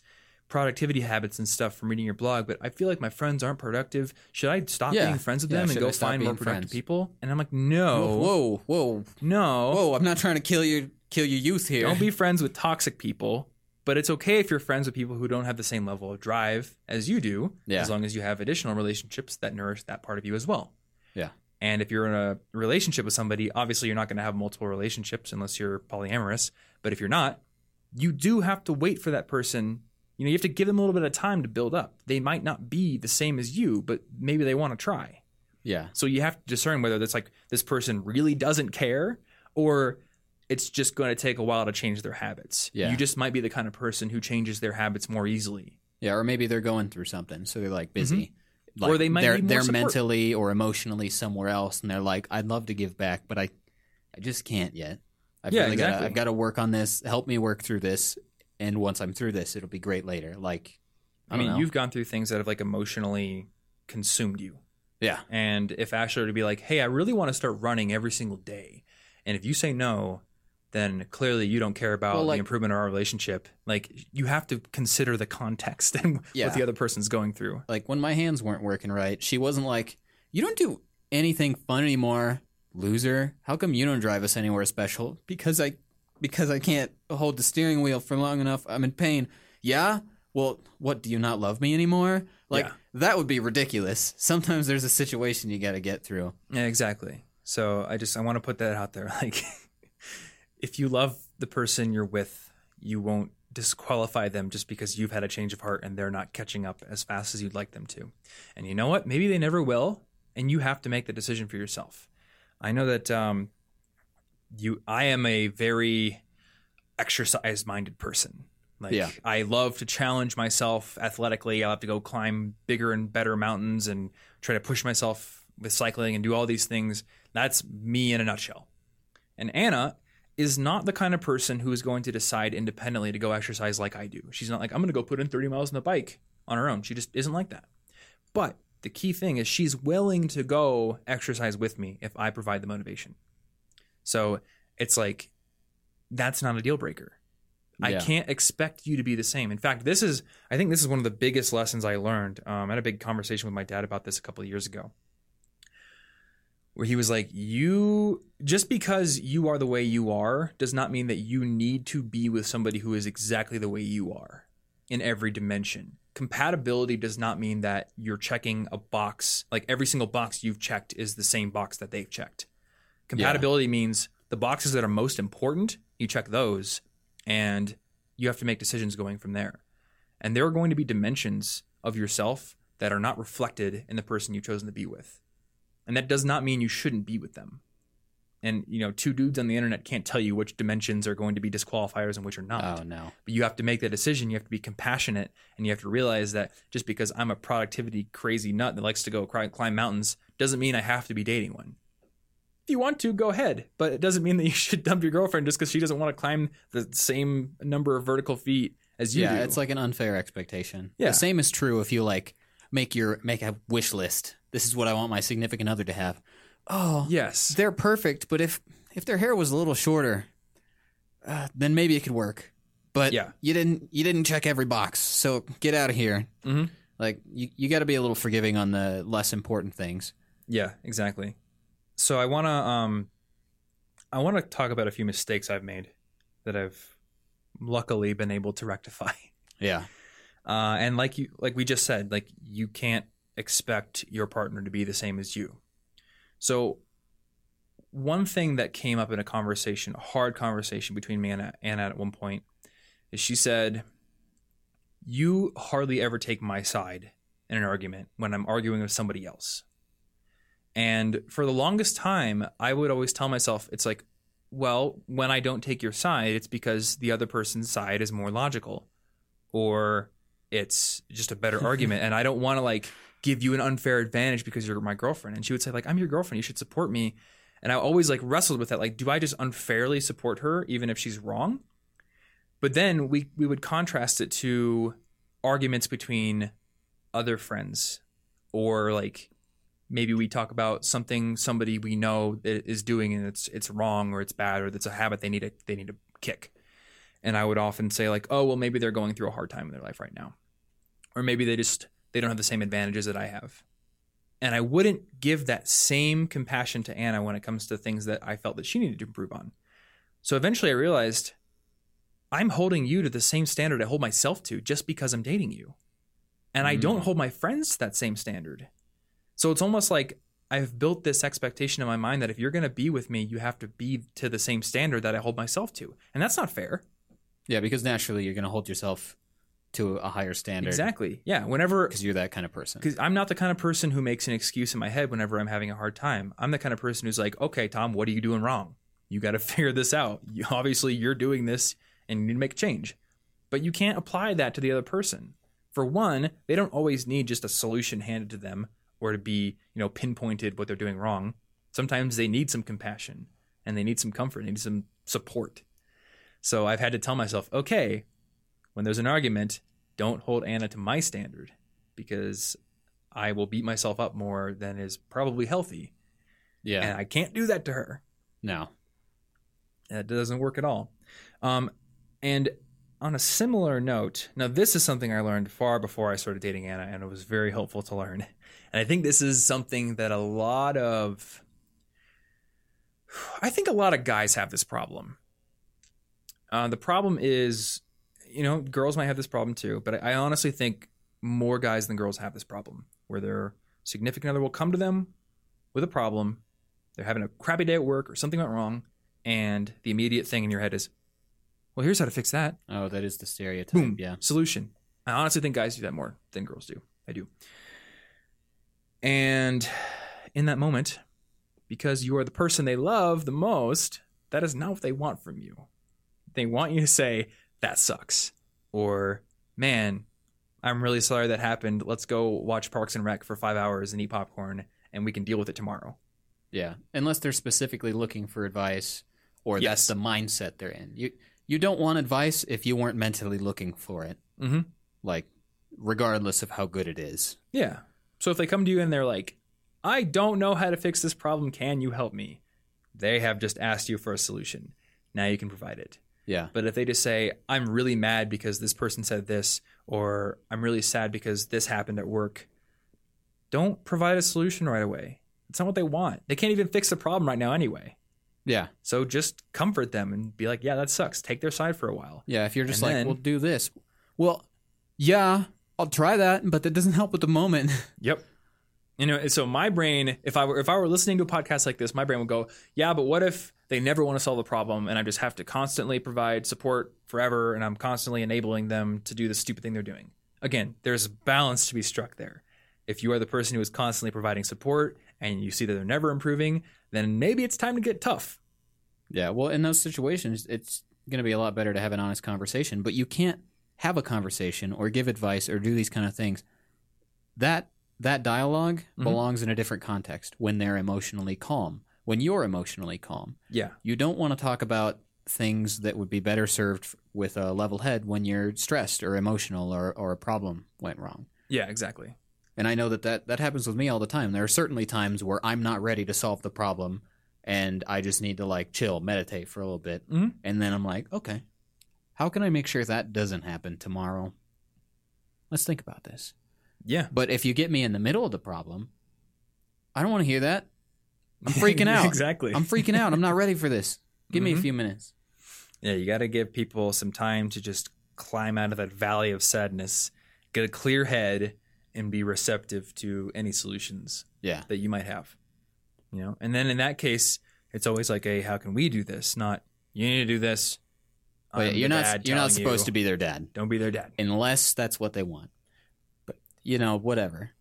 productivity habits and stuff from reading your blog, but I feel like my friends aren't productive. Should I stop Yeah. being friends with Yeah, them and go find more productive friends? people?" And I'm like, "No, Whoa, whoa, no, whoa! I'm not trying to kill your kill your youth here. don't be friends with toxic people." But it's okay if you're friends with people who don't have the same level of drive as you do, Yeah. as long as you have additional relationships that nourish that part of you as well. Yeah. And if you're in a relationship with somebody, obviously you're not going to have multiple relationships unless you're polyamorous. But if you're not, you do have to wait for that person. You know, you have to give them a little bit of time to build up. They might not be the same as you, but maybe they want to try. Yeah, So you have to discern whether that's like this person really doesn't care or it's just going to take a while to change their habits. Yeah. You just might be the kind of person who changes their habits more easily. yeah, or maybe they're going through something, so they're like busy. Mm-hmm. Like, Or they might they're they're support. mentally or emotionally somewhere else, and they're like, "I'd love to give back, but I, I just can't yet. I've Yeah, really gotta, exactly. I've got to work on this. Help me work through this, and once I'm through this, it'll be great later." Like, I, I, mean, know. you've gone through things that have like emotionally consumed you. yeah, And if Ashley were to be like, hey, I really want to start running every single day. And if you say no, then clearly you don't care about Well, like- the improvement of our relationship. Like you have to consider the context and Yeah. what the other person's going through. like when my hands weren't working right, she wasn't like, "You don't do anything fun anymore, loser. How come you don't drive us anywhere special?" Because I, because I can't hold the steering wheel for long enough. I'm in pain. Yeah. Well, what? Do you not love me anymore? Like Yeah. that would be ridiculous. Sometimes there's a situation you got to get through. Yeah, exactly. So I just I want to put that out there. Like if you love the person you're with, you won't disqualify them just because you've had a change of heart and they're not catching up as fast as you'd like them to. And you know what? Maybe they never will, and you have to make the decision for yourself. I know that um, you. I am a very exercise-minded person. Like Yeah. I love to challenge myself athletically. I love to go climb bigger and better mountains and try to push myself with cycling and do all these things. That's me in a nutshell. And Anna is not the kind of person who is going to decide independently to go exercise like I do. She's not like, I'm going to go put in 30 miles on the bike on her own. She just isn't like that. But the key thing is she's willing to go exercise with me if I provide the motivation. So it's like, that's not a deal breaker. I can't expect you to be the same. In fact, this is, I think this is one of the biggest lessons I learned. Um, I had a big conversation with my dad about this a couple of years ago where he was like, You just because you are the way you are does not mean that you need to be with somebody who is exactly the way you are in every dimension. Compatibility does not mean that you're checking a box, like every single box you've checked is the same box that they've checked. Compatibility means the boxes that are most important, you check those, and you have to make decisions going from there. And there are going to be dimensions of yourself that are not reflected in the person you've chosen to be with. And that does not mean you shouldn't be with them. And you know, two dudes on the internet can't tell you which dimensions are going to be disqualifiers and which are not. Oh no. But you have to make that decision. You have to be compassionate, and you have to realize that just because I'm a productivity crazy nut that likes to go climb mountains doesn't mean I have to be dating one. If you want to, go ahead, but it doesn't mean that you should dump your girlfriend just because she doesn't want to climb the same number of vertical feet as you yeah, do. it's like an unfair expectation. Yeah. The same is true if you like make your make a wish list. This is what I want my significant other to have. Oh, yes, they're perfect, but if if their hair was a little shorter, uh, then maybe it could work. But Yeah. you didn't you didn't check every box, so get out of here. Mhm. Like you you got to be a little forgiving on the less important things. Yeah, exactly. So I want to um I want to talk about a few mistakes I've made that I've luckily been able to rectify. Yeah, Uh and like you like we just said, like you can't expect your partner to be the same as you. So one thing that came up in a conversation, a hard conversation between me and Anna at one point, is she said, "You hardly ever take my side in an argument when I'm arguing with somebody else." And for the longest time, I would always tell myself, it's like, well, when I don't take your side, it's because the other person's side is more logical or it's just a better argument. And I don't want to like give you an unfair advantage because you're my girlfriend. And she would say, like, I'm your girlfriend. You should support me. And I always like wrestled with that. Like, do I just unfairly support her even if she's wrong? But then we we would contrast it to arguments between other friends or like maybe we talk about something somebody we know that is doing and it's it's wrong or it's bad or it's a habit they need to they need to kick. And I would often say like, "Oh, well maybe they're going through a hard time in their life right now." Or maybe they just they don't have the same advantages that I have. And I wouldn't give that same compassion to Anna when it comes to things that I felt that she needed to improve on. So eventually I realized I'm holding you to the same standard I hold myself to just because I'm dating you. And I don't Mm. hold my friends to that same standard. So it's almost like I've built this expectation in my mind that if you're going to be with me, you have to be to the same standard that I hold myself to. And that's not fair. Yeah, because naturally you're going to hold yourself to a higher standard. Exactly. Yeah. Whenever Because you're that kind of person. because I'm not the kind of person who makes an excuse in my head whenever I'm having a hard time. I'm the kind of person who's like, okay, Tom, what are you doing wrong? You got to figure this out. You, obviously, you're doing this and you need to make a change. But you can't apply that to the other person. For one, they don't always need just a solution handed to them or to be, you know, pinpointed what they're doing wrong. Sometimes they need some compassion and they need some comfort, they need some support. So I've had to tell myself, okay, when there's an argument, don't hold Anna to my standard because I will beat myself up more than is probably healthy. Yeah. And I can't do that to her. no. That doesn't work at all. Um, and on a similar note, now this is something I learned far before I started dating Anna, and it was very helpful to learn. And I think this is something that a lot of, I think a lot of guys have this problem. Uh, the problem is, you know, girls might have this problem too, but I, I honestly think more guys than girls have this problem where their significant other will come to them with a problem. They're having a crappy day at work or something went wrong and the immediate thing in your head is, well, here's how to fix that. Oh, that is the stereotype. Boom. Yeah. Solution. I honestly think guys do that more than girls do. I do. And in that moment, because you are the person they love the most, that is not what they want from you. They want you to say, that sucks. Or, man, I'm really sorry that happened. Let's go watch Parks and Rec for five hours and eat popcorn and we can deal with it tomorrow. Yeah. Unless they're specifically looking for advice or Yes. that's the mindset they're in. You you don't want advice if you weren't mentally looking for it. Mm-hmm. Like regardless of how good it is. Yeah. So if they come to you and they're like, I don't know how to fix this problem, can you help me? They have just asked you for a solution. Now you can provide it. Yeah. But if they just say, I'm really mad because this person said this, or I'm really sad because this happened at work, don't provide a solution right away. It's not what they want. They can't even fix the problem right now anyway. Yeah. So just comfort them and be like, yeah, that sucks. Take their side for a while. Yeah, if you're just And like, then- "Well, do this." Well, yeah, I'll try that, but that doesn't help at the moment. Yep. You know, so my brain, if I were if I were listening to a podcast like this, my brain would go, yeah, but what if they never want to solve the problem and I just have to constantly provide support forever and I'm constantly enabling them to do the stupid thing they're doing? Again, there's balance to be struck there. If you are the person who is constantly providing support and you see that they're never improving, then maybe it's time to get tough. Yeah, well, in those situations, it's going to be a lot better to have an honest conversation, but you can't have a conversation or give advice or do these kind of things. That that dialog Mhm. belongs in a different context when they're emotionally calm. When you're emotionally calm, Yeah. you don't want to talk about things that would be better served with a level head when you're stressed or emotional or, or a problem went wrong. Yeah, exactly. And I know that, that that happens with me all the time. There are certainly times where I'm not ready to solve the problem and I just need to like chill, meditate for a little bit. Mhm. And then I'm like, okay, how can I make sure that doesn't happen tomorrow? Let's think about this. Yeah. But if you get me in the middle of the problem, I don't want to hear that. I'm freaking out. exactly. I'm freaking out. I'm not ready for this. Give me a Mhm. few minutes. Yeah, you got to give people some time to just climb out of that valley of sadness, get a clear head, and be receptive to any solutions Yeah. that you might have. You know, and then in that case, it's always like, "Hey, how can we do this?" Not you need to do this. But yeah, you're not you're not supposed you. to be their dad Don't be their dad. unless that's what they want. You know, whatever.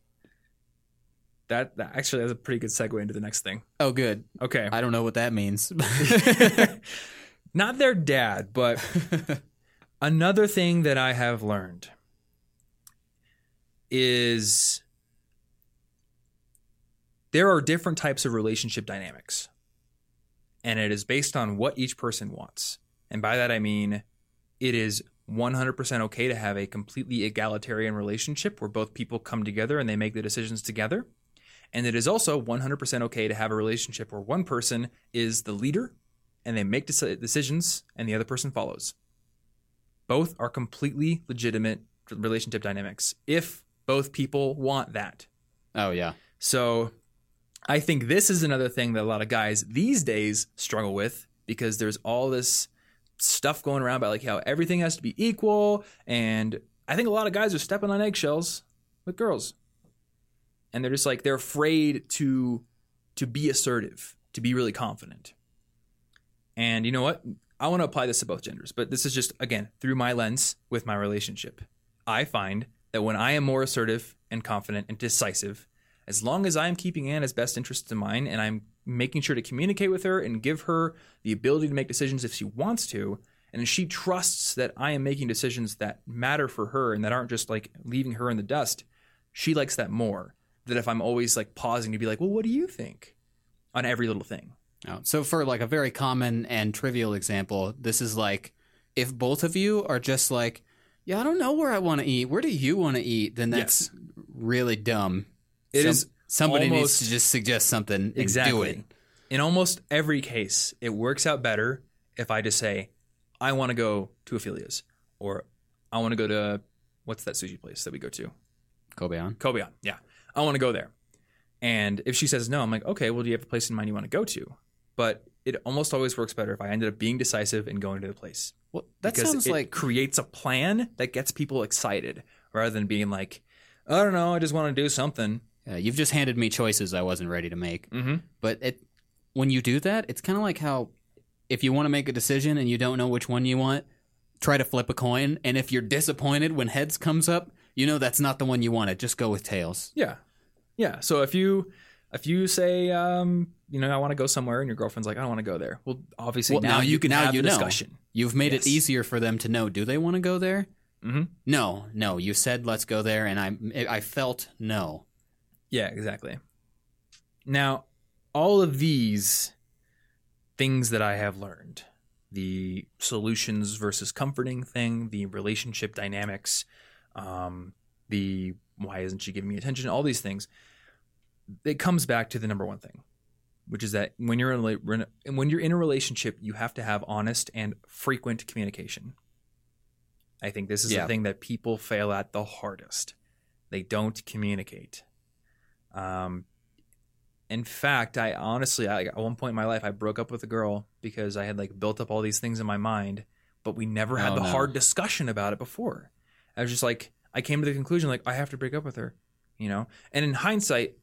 That, that actually that's a pretty good segue into the next thing. Oh, good. Okay, I don't know what that means. not their dad, but another thing that I have learned is there are different types of relationship dynamics. And it is based on what each person wants. And by that I mean it is 100% okay to have a completely egalitarian relationship where both people come together and they make the decisions together. And it is also 100% okay to have a relationship where one person is the leader and they make deci- decisions and the other person follows. Both are completely legitimate relationship dynamics if both people want that. Oh yeah. So I think this is another thing that a lot of guys these days struggle with because there's all this stuff going around about like how everything has to be equal and I think a lot of guys are stepping on eggshells with girls. And they're just like they're afraid to to be assertive, to be really confident. And you know what? I want to apply this to both genders, but this is just again through my lens with my relationship. I find that when I am more assertive and confident and decisive, as long as I'm keeping Anna's best interests in mind and I'm making sure to communicate with her and give her the ability to make decisions if she wants to, and she trusts that I am making decisions that matter for her and that aren't just like leaving her in the dust, she likes that more. That if I'm always like pausing to be like, well, what do you think on every little thing? Oh, so for like a very common and trivial example, this is like if both of you are just like, yeah, I don't know where I want to eat. Where do you want to eat? Then that's really dumb. It Some- is somebody needs to just suggest something and Exactly. do it. In almost every case, it works out better if I just say, I want to go to Ophelia's or I want to go to what's that sushi place that we go to? Kobe on. Kobeon. Yeah. I want to go there. And if she says no, I'm like, okay, well, do you have a place in mind you want to go to? But it almost always works better if I ended up being decisive and going to the place. Well, that because sounds it like creates a plan that gets people excited rather than being like, I don't know, I just want to do something. Uh, you've just handed me choices I wasn't ready to make. Mm-hmm. But it, when you do that, it's kind of like how if you want to make a decision and you don't know which one you want, try to flip a coin. And if you're disappointed when heads comes up, you know that's not the one you wanted. Just go with tails. Yeah. Yeah. So if you if you say um, you know, I want to go somewhere and your girlfriend's like, I don't want to go there. Well, obviously Well, now, now you can now have you the know. discussion. You've made Yes. it easier for them to know. Do they want to go there? Mm-hmm. No, no. You said let's go there, and I I felt no. Yeah, exactly. Now, all of these things that I have learned, the solutions versus comforting thing, the relationship dynamics, um, the why isn't she giving me attention, all these things, it comes back to the number one thing, which is that when you're in a, when you're in a relationship, you have to have honest and frequent communication. I think this is Yeah. the thing that people fail at the hardest. They don't communicate. Um, in fact, I honestly, I, at one point in my life, I broke up with a girl because I had like built up all these things in my mind, but we never had Oh, the no. hard discussion about it before. I was just like, I came to the conclusion like I have to break up with her, you know. And in hindsight,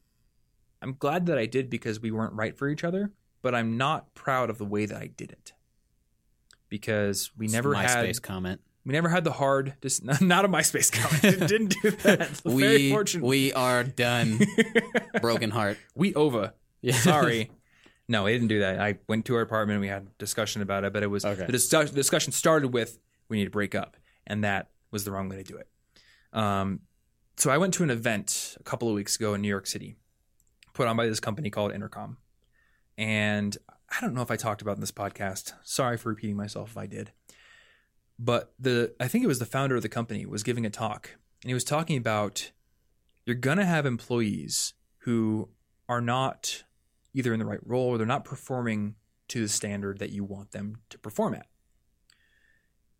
I'm glad that I did because we weren't right for each other, but I'm not proud of the way that I did it because we never had MySpace comment. We never had the hard dis- not a MySpace comment. Didn't do that. Very We fortunate. we are done. Broken heart. we over. Yeah. Sorry. No, I didn't do that. I went to her apartment. We had a discussion about it, but it was Okay. the dis- discussion started with we need to break up, and that was the wrong way to do it. Um, so I went to an event a couple of weeks ago in New York City, put on by this company called Intercom, and I don't know if I talked about it in this podcast. Sorry for repeating myself if I did, but the I think it was the founder of the company was giving a talk, and he was talking about you're gonna have employees who are not either in the right role or they're not performing to the standard that you want them to perform at.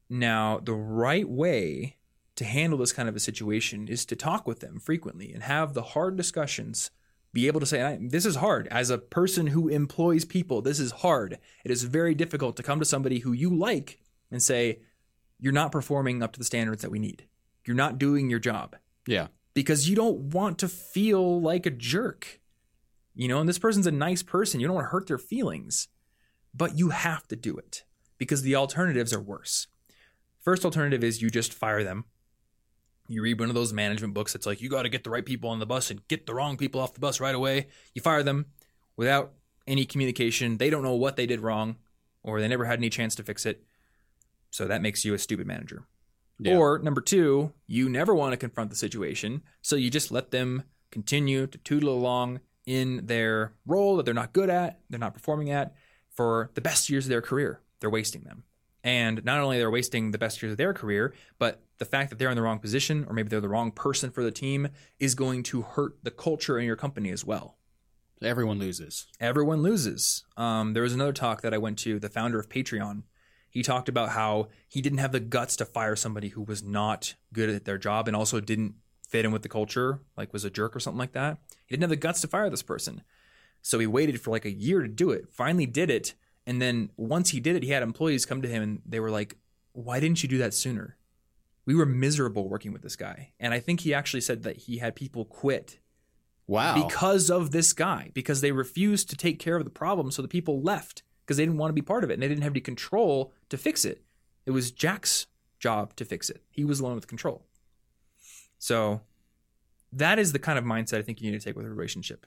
Now, the right way to handle this kind of a situation is to talk with them frequently and have the hard discussions. Be able to say, This is hard. As a person who employs people, this is hard. It is very difficult to come to somebody who you like and say, You're not performing up to the standards that we need. You're not doing your job Yeah. because you don't want to feel like a jerk. You know, and this person's a nice person. You don't want to hurt their feelings, but you have to do it because the alternatives are worse. First alternative is you just fire them. You read one of those management books that's like, you got to get the right people on the bus and get the wrong people off the bus right away. You fire them without any communication. They don't know what they did wrong or they never had any chance to fix it. So that makes you a stupid manager. Yeah. Or number two, you never want to confront the situation, so you just let them continue to tootle along in their role that they're not good at, they're not performing at, for the best years of their career. They're wasting them. And not only they're wasting the best years of their career, but the fact that they're in the wrong position or maybe they're the wrong person for the team is going to hurt the culture in your company as well. Everyone loses. Everyone loses. Um, there was another talk that I went to, the founder of Patreon. He talked about how he didn't have the guts to fire somebody who was not good at their job and also didn't fit in with the culture, like was a jerk or something like that. He didn't have the guts to fire this person. So he waited for like a year to do it, finally did it. And then once he did it, he had employees come to him and they were like, Why didn't you do that sooner? We were miserable working with this guy. And I think he actually said that he had people quit Wow. because of this guy, because they refused to take care of the problem. So the people left because they didn't want to be part of it and they didn't have any control to fix it. It was Jack's job to fix it. He was the one with control. So that is the kind of mindset I think you need to take with a relationship.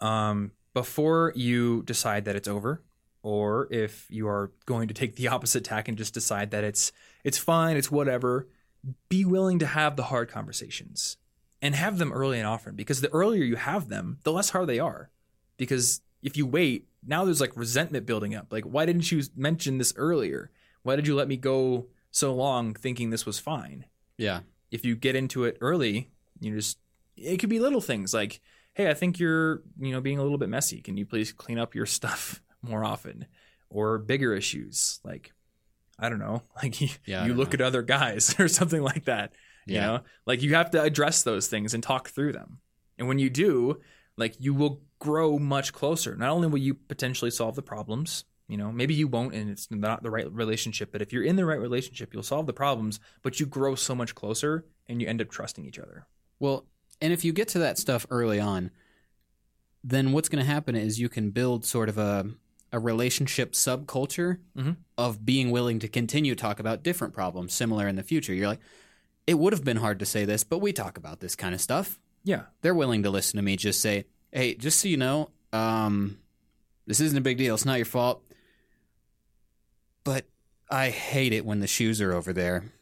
Um, before you decide that it's over, or if you are going to take the opposite tack and just decide that it's it's fine, it's whatever, be willing to have the hard conversations and have them early and often because the earlier you have them, the less hard they are. Because if you wait, now there's like resentment building up. Like, why didn't you mention this earlier? Why did you let me go so long thinking this was fine? yeah. If you get into it early, you just it could be little things like, hey, I think you're, you know, being a little bit messy. Can you please clean up your stuff more often? Or bigger issues like I don't know, like you, Yeah, you look know. at other guys or something like that. You Yeah. know, like you have to address those things and talk through them. And when you do, like you will grow much closer. Not only will you potentially solve the problems, you know, maybe you won't and it's not the right relationship, but if you're in the right relationship, you'll solve the problems, but you grow so much closer and you end up trusting each other. Well, and if you get to that stuff early on, then what's going to happen is you can build sort of a a relationship subculture Mhm. of being willing to continue to talk about different problems similar in the future. You're like, it would have been hard to say this, but we talk about this kind of stuff. Yeah. They're willing to listen to me just say, "Hey, just so you know, um, this isn't a big deal. It's not your fault." But I hate it when the shoes are over there.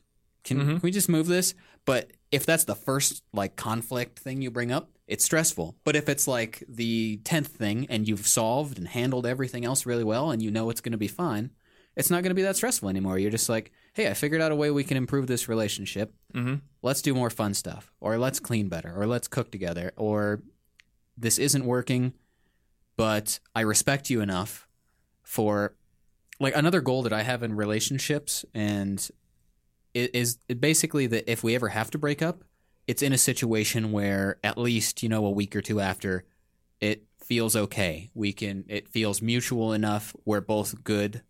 Can, Mhm. can we just move this? But if that's the first like conflict thing you bring up, it's stressful. But if it's like the tenth thing and you've solved and handled everything else really well and you know it's going to be fine, it's not going to be that stressful anymore. You're just like, hey, I figured out a way we can improve this relationship. Mm-hmm. Let's do more fun stuff, or let's clean better, or let's cook together, or this isn't working, but I respect you enough for like another goal that I have in relationships and it is basically that if we ever have to break up, it's in a situation where at least, you know, a week or two after it feels okay. We can it feels mutual enough. We're both good.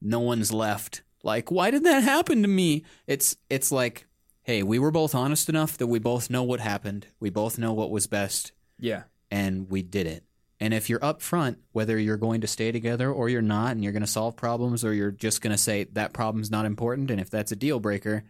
No one's left. Like, why did that happen to me? It's it's like, hey, we were both honest enough that we both know what happened. We both know what was best Yeah. and we did it. And if you're upfront, whether you're going to stay together or you're not, and you're going to solve problems, or you're just going to say that problem's not important, and if that's a deal breaker,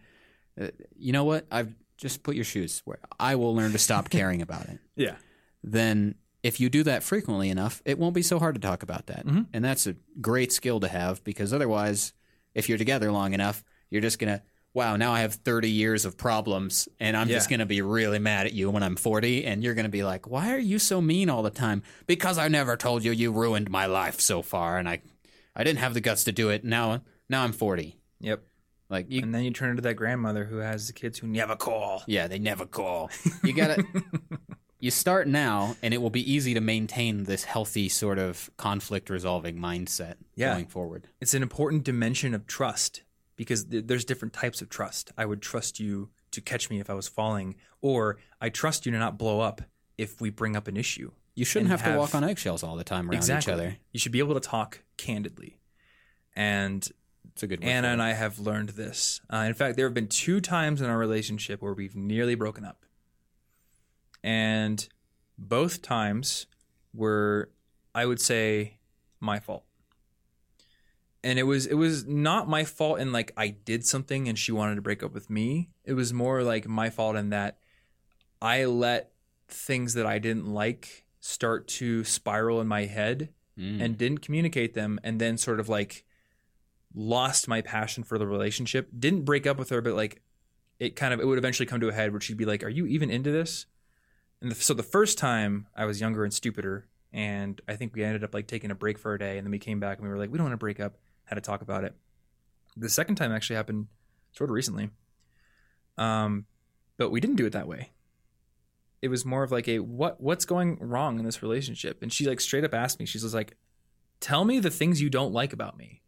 uh, you know what? I've just put your shoes where I will learn to stop caring about it. Yeah. Then, if you do that frequently enough, it won't be so hard to talk about that. Mhm. And that's a great skill to have because otherwise, if you're together long enough, you're just going to, wow, now I have 30 years of problems and I'm just going to be really mad at you when I'm 40. And you're going to be like, why are you so mean all the time? Because I never told you you ruined my life so far. And I, I didn't have the guts to do it. Now, now I'm 40. Yep. Like you, and then you turn into that grandmother who has the kids who never call. yeah, they never call. You got to, you start now and it will be easy to maintain this healthy sort of conflict resolving mindset Yeah. going forward. it's an important dimension of trust because th- there's different types of trust. I would trust you to catch me if I was falling, or I trust you to not blow up if we bring up an issue. You shouldn't And have, to walk on eggshells all the time around exactly. each other. You should be able to talk candidly. And It's a good Anna and. I have learned this. Uh, in fact, there have been two times in our relationship where we've nearly broken up. And both times were, I would say, my fault. And it was it was not my fault in like I did something and she wanted to break up with me. It was more like my fault in that I let things that I didn't like start to spiral in my head Mm. and didn't communicate them and then sort of like lost my passion for the relationship didn't break up with her but like it kind of it would eventually come to a head where she'd be like are you even into this and the, so the first time i was younger and stupider and i think we ended up like taking a break for a day and then we came back and we were like we don't want to break up had to talk about it. The second time actually happened sort of recently. Um, but we didn't do it that way. It was more of like a what what's going wrong in this relationship, and she like straight up asked me. She's just like, "Tell me the things you don't like about me."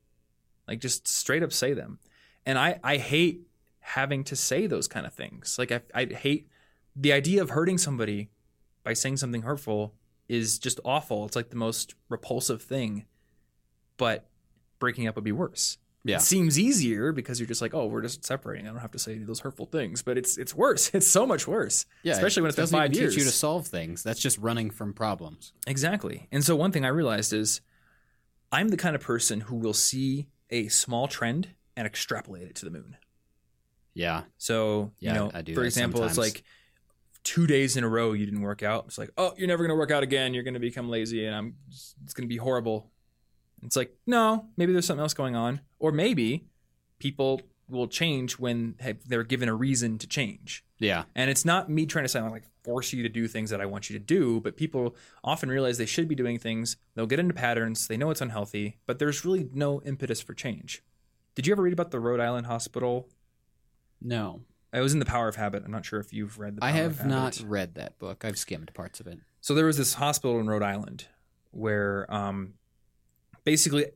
Like just straight up say them. And I I hate having to say those kind of things. Like I I hate the idea of hurting somebody by saying something hurtful is just awful. It's like the most repulsive thing. But breaking up would be worse. Yeah. It seems easier because you're just like, oh, we're just separating. I don't have to say those hurtful things. But it's it's worse. It's so much worse. Yeah, Especially when it's it been doesn't five even years. teach you to solve things. That's just running from problems. Exactly. And so one thing I realized is I'm the kind of person who will see a small trend and extrapolate it to the moon. Yeah, So, Yeah, you know, I do for example, it's like two days in a row you didn't work out. It's like, oh, you're never going to work out again. You're going to become lazy and I'm it's going to be horrible. It's like, no, maybe there's something else going on. Or maybe people will change when they're given a reason to change. yeah, And it's not me trying to say like force you to do things that I want you to do, but people often realize they should be doing things. They'll get into patterns. They know it's unhealthy, but there's really no impetus for change. Did you ever read about the Rhode Island hospital? no, It was in The Power of Habit. I'm not sure if you've read the Power I have not read that book. I've skimmed parts of it. So there was this hospital in Rhode Island where um, basically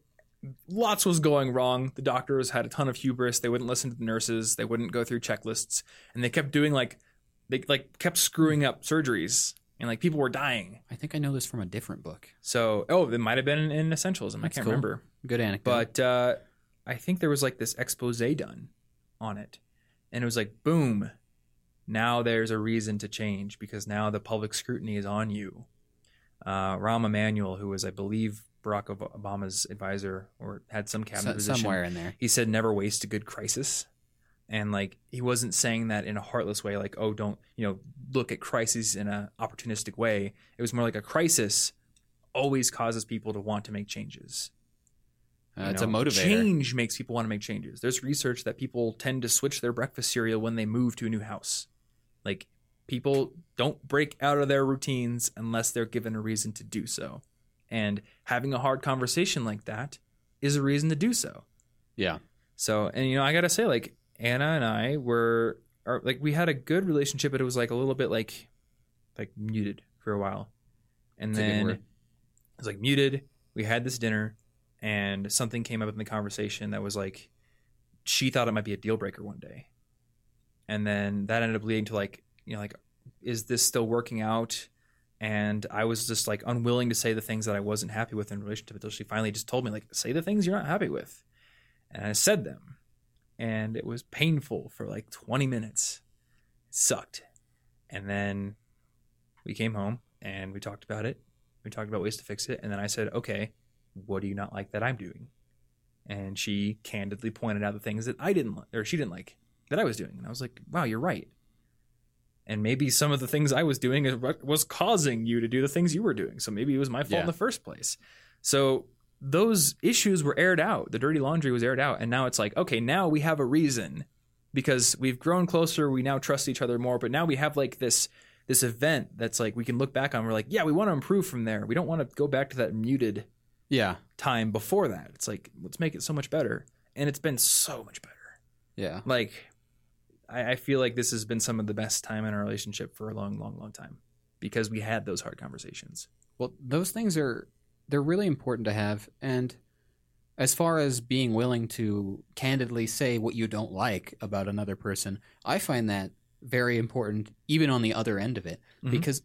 lots was going wrong. The doctors had a ton of hubris. They wouldn't listen to the nurses. They wouldn't go through checklists, and they kept doing like they like kept screwing up surgeries, and like people were dying. I think I know this from a different book. So oh, it might have been in Essentialism. I can't cool. remember, Good anecdote. but uh, I think there was like this expose done on it, and it was like boom. Now there's a reason to change because now the public scrutiny is on you. Uh, Rahm Emanuel, who was, I believe, Barack Obama's advisor or had some cabinet So- position, somewhere in there. he said never waste a good crisis. And like he wasn't saying that in a heartless way, like, oh, don't, you know, look at crises in an opportunistic way. It was more like a crisis always causes people to want to make changes. Uh, it's know, a motivator. Change makes people want to make changes. There's research that people tend to switch their breakfast cereal when they move to a new house. Like people don't break out of their routines unless they're given a reason to do so. And having a hard conversation like that is a reason to do so. Yeah. So, and you know, I gotta say, like Anna and I were, are, like, we had a good relationship, but it was like a little bit like, like muted for a while, and That's then it was like muted. We had this dinner, and something came up in the conversation that was like, she thought it might be a deal breaker one day, and then that ended up leading to like, you know, like, is this still working out? And I was just like unwilling to say the things that I wasn't happy with in relationship until she finally just told me like, say the things you're not happy with and I said them, and it was painful for like 20 minutes. It sucked. And then we came home and we talked about it. We talked about ways to fix it. And then I said, okay, what do you not like that I'm doing? And she candidly pointed out the things that I didn't like, or she didn't like that I was doing. And I was like, wow, you're right. And maybe some of the things I was doing was causing you to do the things you were doing. So maybe it was my fault Yeah. in the first place. So those issues were aired out. The dirty laundry was aired out. And now it's like, okay, now we have a reason because we've grown closer. We now trust each other more. But now we have like this this event that's like we can look back on. We're like, yeah, we want to improve from there. We don't want to go back to that muted Yeah. time before that. It's like, let's make it so much better. And it's been so much better. Yeah. Like, I, I feel like this has been some of the best time in our relationship for a long, long, long time because we had those hard conversations. Well, those things are they're really important to have and as far as being willing to candidly say what you don't like about another person, I find that very important even on the other end of it Mhm. because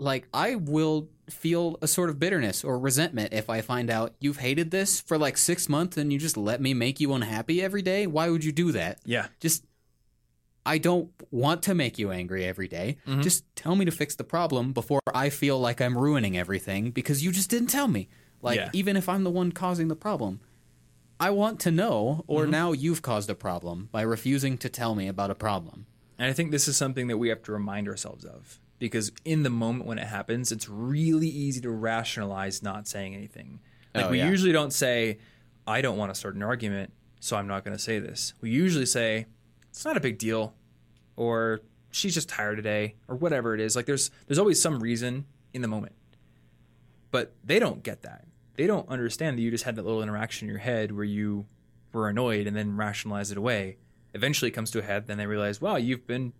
like I will feel a sort of bitterness or resentment if I find out you've hated this for like 6 months and you just let me make you unhappy every day. Why would you do that? Yeah. Just I don't want to make you angry every day. Mhm. Just tell me to fix the problem before I feel like I'm ruining everything because you just didn't tell me. Like Yeah. even if I'm the one causing the problem, I want to know or Mm-hmm. now you've caused a problem by refusing to tell me about a problem. And I think this is something that we have to remind ourselves of because in the moment when it happens, it's really easy to rationalize not saying anything. Like Oh, we yeah. usually don't say, I don't want to start an argument, so I'm not going to say this. We usually say, it's not a big deal or she's just tired today or whatever it is. Like there's there's always some reason in the moment. But they don't get that. they don't understand that you just had that little interaction in your head where you were annoyed and then rationalized it away. Eventually it comes to a head, then they realize, wow, you've been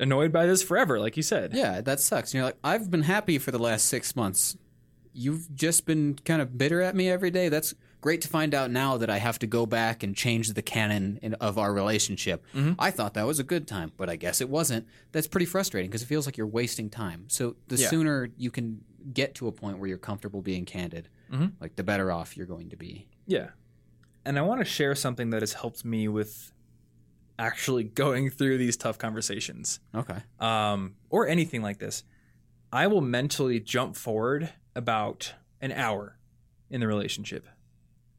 annoyed by this forever, like you said. Yeah, that sucks. And you're like, I've been happy for the last six months. You've just been kind of bitter at me every day. That's great to find out now that I have to go back and change the canon in, of our relationship. Mhm. I thought that was a good time, but I guess it wasn't. That's pretty frustrating because it feels like you're wasting time. So the Yeah. sooner you can get to a point where you're comfortable being candid, Mhm. like the better off you're going to be. Yeah. And I want to share something that has helped me with actually going through these tough conversations. Okay. um, or anything like this, I will mentally jump forward about an hour in the relationship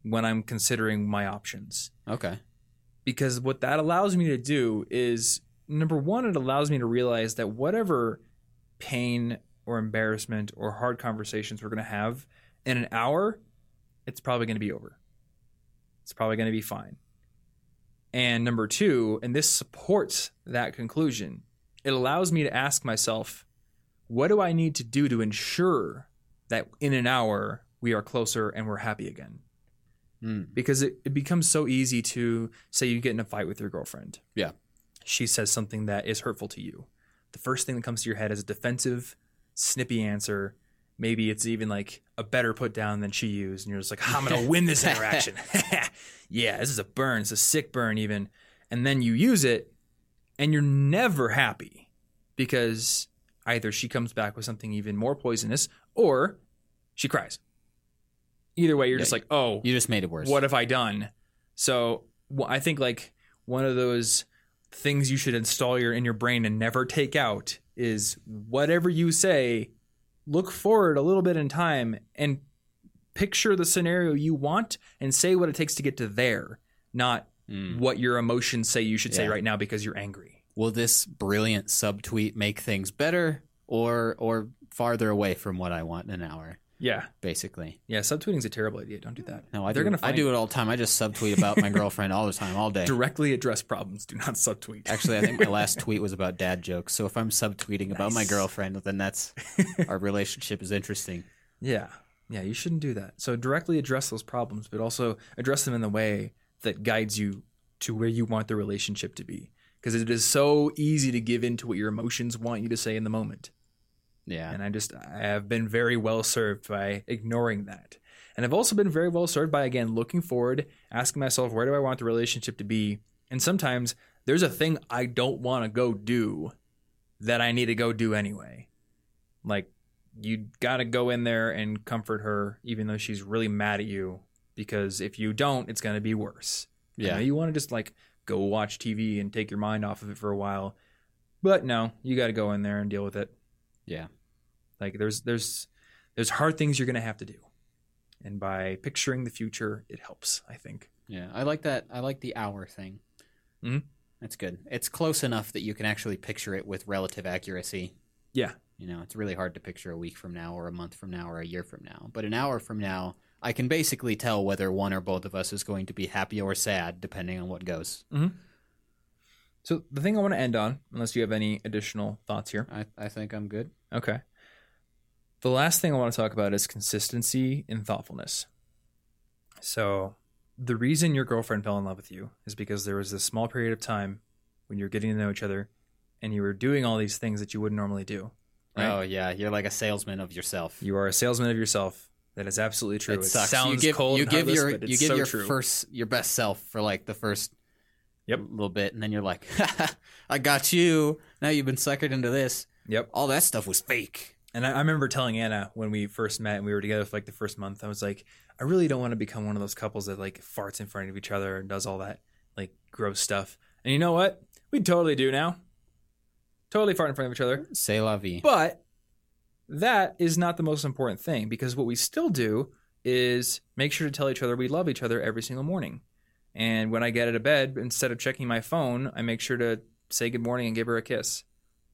when I'm considering my options. Okay. Because what that allows me to do is number one, it allows me to realize that whatever pain or embarrassment or hard conversations we're going to have in an hour, it's probably going to be over. It's probably going to be fine. And number two, and this supports that conclusion, it allows me to ask myself, what do I need to do to ensure that in an hour we are closer and we're happy again? Mm. because it, it becomes so easy to say you get in a fight with your girlfriend. Yeah. She says something that is hurtful to you. The first thing that comes to your head is a defensive, snippy answer. Maybe it's even like a better put down than she used, and you're just like, ah, I'm gonna win this interaction. yeah, this is a burn, it's a sick burn, even. And then you use it, and you're never happy because either she comes back with something even more poisonous or she cries. Either way, you're Yeah, just like, oh, You just made it worse. what have I done? So wh- I think like one of those things you should install your in your brain and never take out is whatever you say, look forward a little bit in time and picture the scenario you want and say what it takes to get to there, not Mm. what your emotions say you should say right now because you're angry. Will this brilliant subtweet make things better or or farther away from what I want in an hour? Yeah. Basically. Yeah, subtweeting's a terrible idea. Don't do that. No, I They're do. gonna I do it all the time. I just subtweet about my girlfriend all the time, all day. Directly address problems, do not subtweet. Actually, I think my last tweet was about dad jokes. So if I'm subtweeting about my girlfriend, then that's our relationship is interesting. Yeah. Yeah, you shouldn't do that. So directly address those problems, but also address them in the way that guides you to where you want the relationship to be. Because it is so easy to give in to what your emotions want you to say in the moment. Yeah. And I just I have been very well served by ignoring that. And I've also been very well served by again looking forward, asking myself where do I want the relationship to be? And sometimes there's a thing I don't want to go do that I need to go do anyway. Like you got to go in there and comfort her even though she's really mad at you because if you don't it's going to be worse. Yeah. you want to just like go watch TV and take your mind off of it for a while. But no, you got to go in there and deal with it. Yeah. Like there's there's there's hard things you're gonna have to do, and by picturing the future, it helps. I think. Yeah. I like that. I like the hour thing. Mhm. That's good. It's close enough that you can actually picture it with relative accuracy. Yeah, You know, it's really hard to picture a week from now or a month from now or a year from now. But an hour from now, I can basically tell whether one or both of us is going to be happy or sad depending on what goes. So the thing I want to end on, unless you have any additional thoughts here. I, I think I'm good. Okay. The last thing I want to talk about is consistency and thoughtfulness. So the reason your girlfriend fell in love with you is because there was this small period of time when you were getting to know each other, and you were doing all these things that you wouldn't normally do. Right? Oh yeah, you're like a salesman of yourself. You are a salesman of yourself. That is absolutely true. It sucks. sounds you give, cold. You and give your you give so your true. first your best self for like the first Yep. A little bit, and then you're like, I got you. Now you've been suckered into this. Yep. All that stuff was fake. And I, I remember telling Anna when we first met and we were together for like the first month, I was like, I really don't want to become one of those couples that like farts in front of each other and does all that like gross stuff. And you know what? We totally do now. Totally fart in front of each other. Say la vie. But that is not the most important thing because what we still do is make sure to tell each other we love each other every single morning. And when I get out of bed, instead of checking my phone, I make sure to say good morning and give her a kiss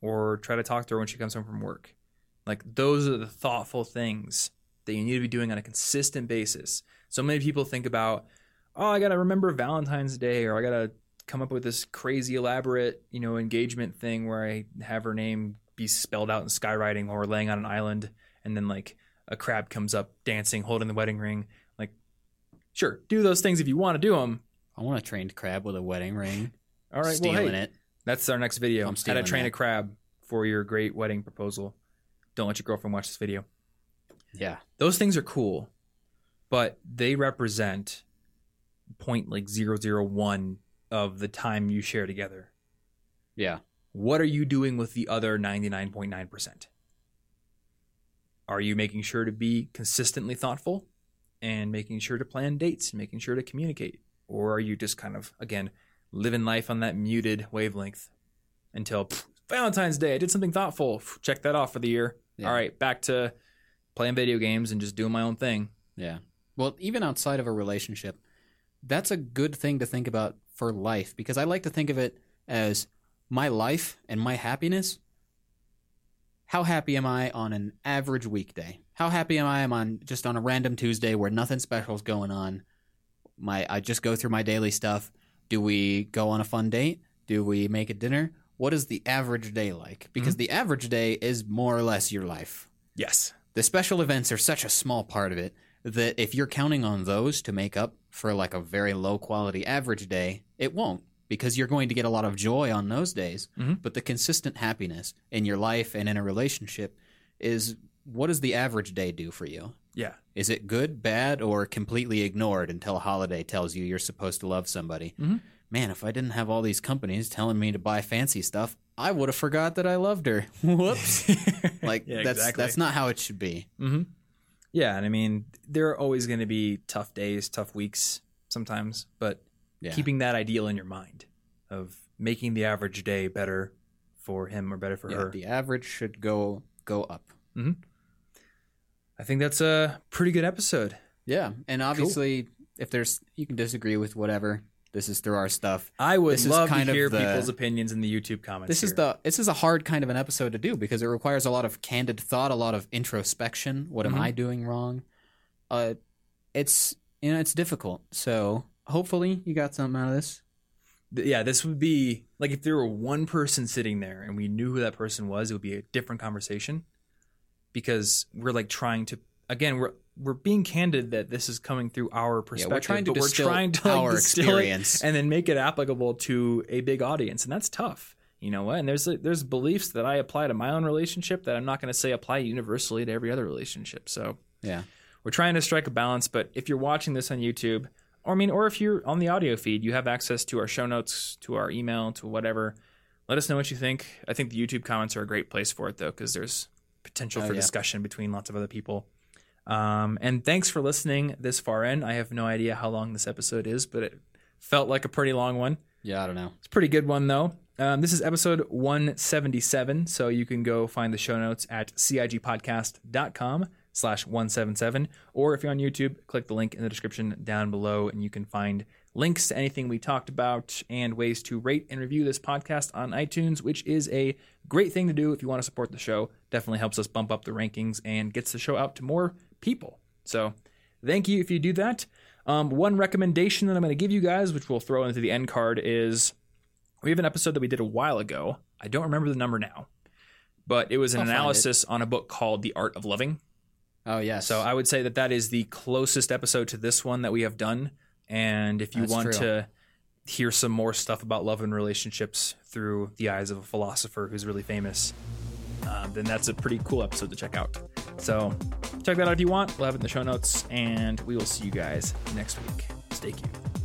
or try to talk to her when she comes home from work. Like those are the thoughtful things that you need to be doing on a consistent basis. So many people think about, oh, I got to remember Valentine's Day or I got to come up with this crazy elaborate, you know, engagement thing where I have her name be spelled out in skywriting while we're laying on an island and then like a crab comes up dancing, holding the wedding ring. Like, sure, do those things if you want to do them. I want a trained crab with a wedding ring. All right, stealing well, hey, it. that's our next video. I'm How to stealing train that. a crab for your great wedding proposal. Don't let your girlfriend watch this video. Yeah. Those things are cool, but they represent point like zero zero one of the time you share together. Yeah. What are you doing with the other 99.9%? Are you making sure to be consistently thoughtful and making sure to plan dates and making sure to communicate? Or are you just kind of, again, living life on that muted wavelength until pff, Valentine's Day? I did something thoughtful. Pff, Check that off for the year. Yeah. All right, back to playing video games and just doing my own thing. Yeah. Well, even outside of a relationship, that's a good thing to think about for life because I like to think of it as my life and my happiness. How happy am I on an average weekday? How happy am I on just on a random Tuesday where nothing special is going on? My I just go through my daily stuff. Do we go on a fun date? Do we make a dinner? What is the average day like? Because the average day is more or less your life Yes. the special events are such a small part of it that if you're counting on those to make up for like a very low quality average day, it won't because you're going to get a lot of joy on those days. Mhm. But the consistent happiness in your life and in a relationship is what does the average day do for you? Yeah. Is it good, bad, or completely ignored until a holiday tells you you're supposed to love somebody? Mhm. Man, if I didn't have all these companies telling me to buy fancy stuff, I would have forgot that I loved her. Whoops. Like Yeah, that's exactly. that's not how it should be. hmm Yeah, and I mean, there are always going to be tough days, tough weeks sometimes, but Yeah. keeping that ideal in your mind of making the average day better for him or better for yeah, her. the average should go go up. I think that's a pretty good episode. Yeah, and obviously, if there's you can disagree with whatever. This is through our stuff. I would This is love to hear the- people's opinions in the YouTube comments. This is the this is a hard kind of an episode to do because it requires a lot of candid thought, a lot of introspection. What Mhm. am I doing wrong? Uh, it's you know it's difficult. So hopefully you got something out of this. Yeah, this would be like if there were one person sitting there and we knew who that person was, it would be a different conversation because we're like trying to again we're we're being candid that this is coming through our perspective, trying to but we're trying to like, our experience. and then make it applicable to a big audience, and that's tough. You know what? And there's there's beliefs that I apply to my own relationship that I'm not going to say apply universally to every other relationship. So Yeah, we're trying to strike a balance, but if you're watching this on YouTube, or I mean, or if you're on the audio feed, you have access to our show notes, to our email, to whatever. Let us know what you think. I think the YouTube comments are a great place for it, though, because there's potential Oh, for yeah. discussion between lots of other people. Um, and thanks for listening this far in. I have no idea how long this episode is, but it felt like a pretty long one. yeah. I don't know. It's a pretty good one, though. Um, this is episode 177, so you can go find the show notes at cigpodcast.com slash 177. Or if you're on YouTube, click the link in the description down below, and you can find links to anything we talked about and ways to rate and review this podcast on iTunes, which is a great thing to do if you want to support the show. Definitely helps us bump up the rankings and gets the show out to more people. So thank you if you do that. Um, one recommendation that I'm going to give you guys, which we'll throw into the end card, is we have an episode that we did a while ago. I don't remember the number now, but it was an I'll analysis on a book called The Art of Loving. Oh yes. So I would say that that is the closest episode to this one that we have done. And if you That's want true. to hear some more stuff about love and relationships through the eyes of a philosopher who's really famous, um, then that's a pretty cool episode to check out. So check that out if you want. We'll have it in the show notes, and we will see you guys next week. Stay cute.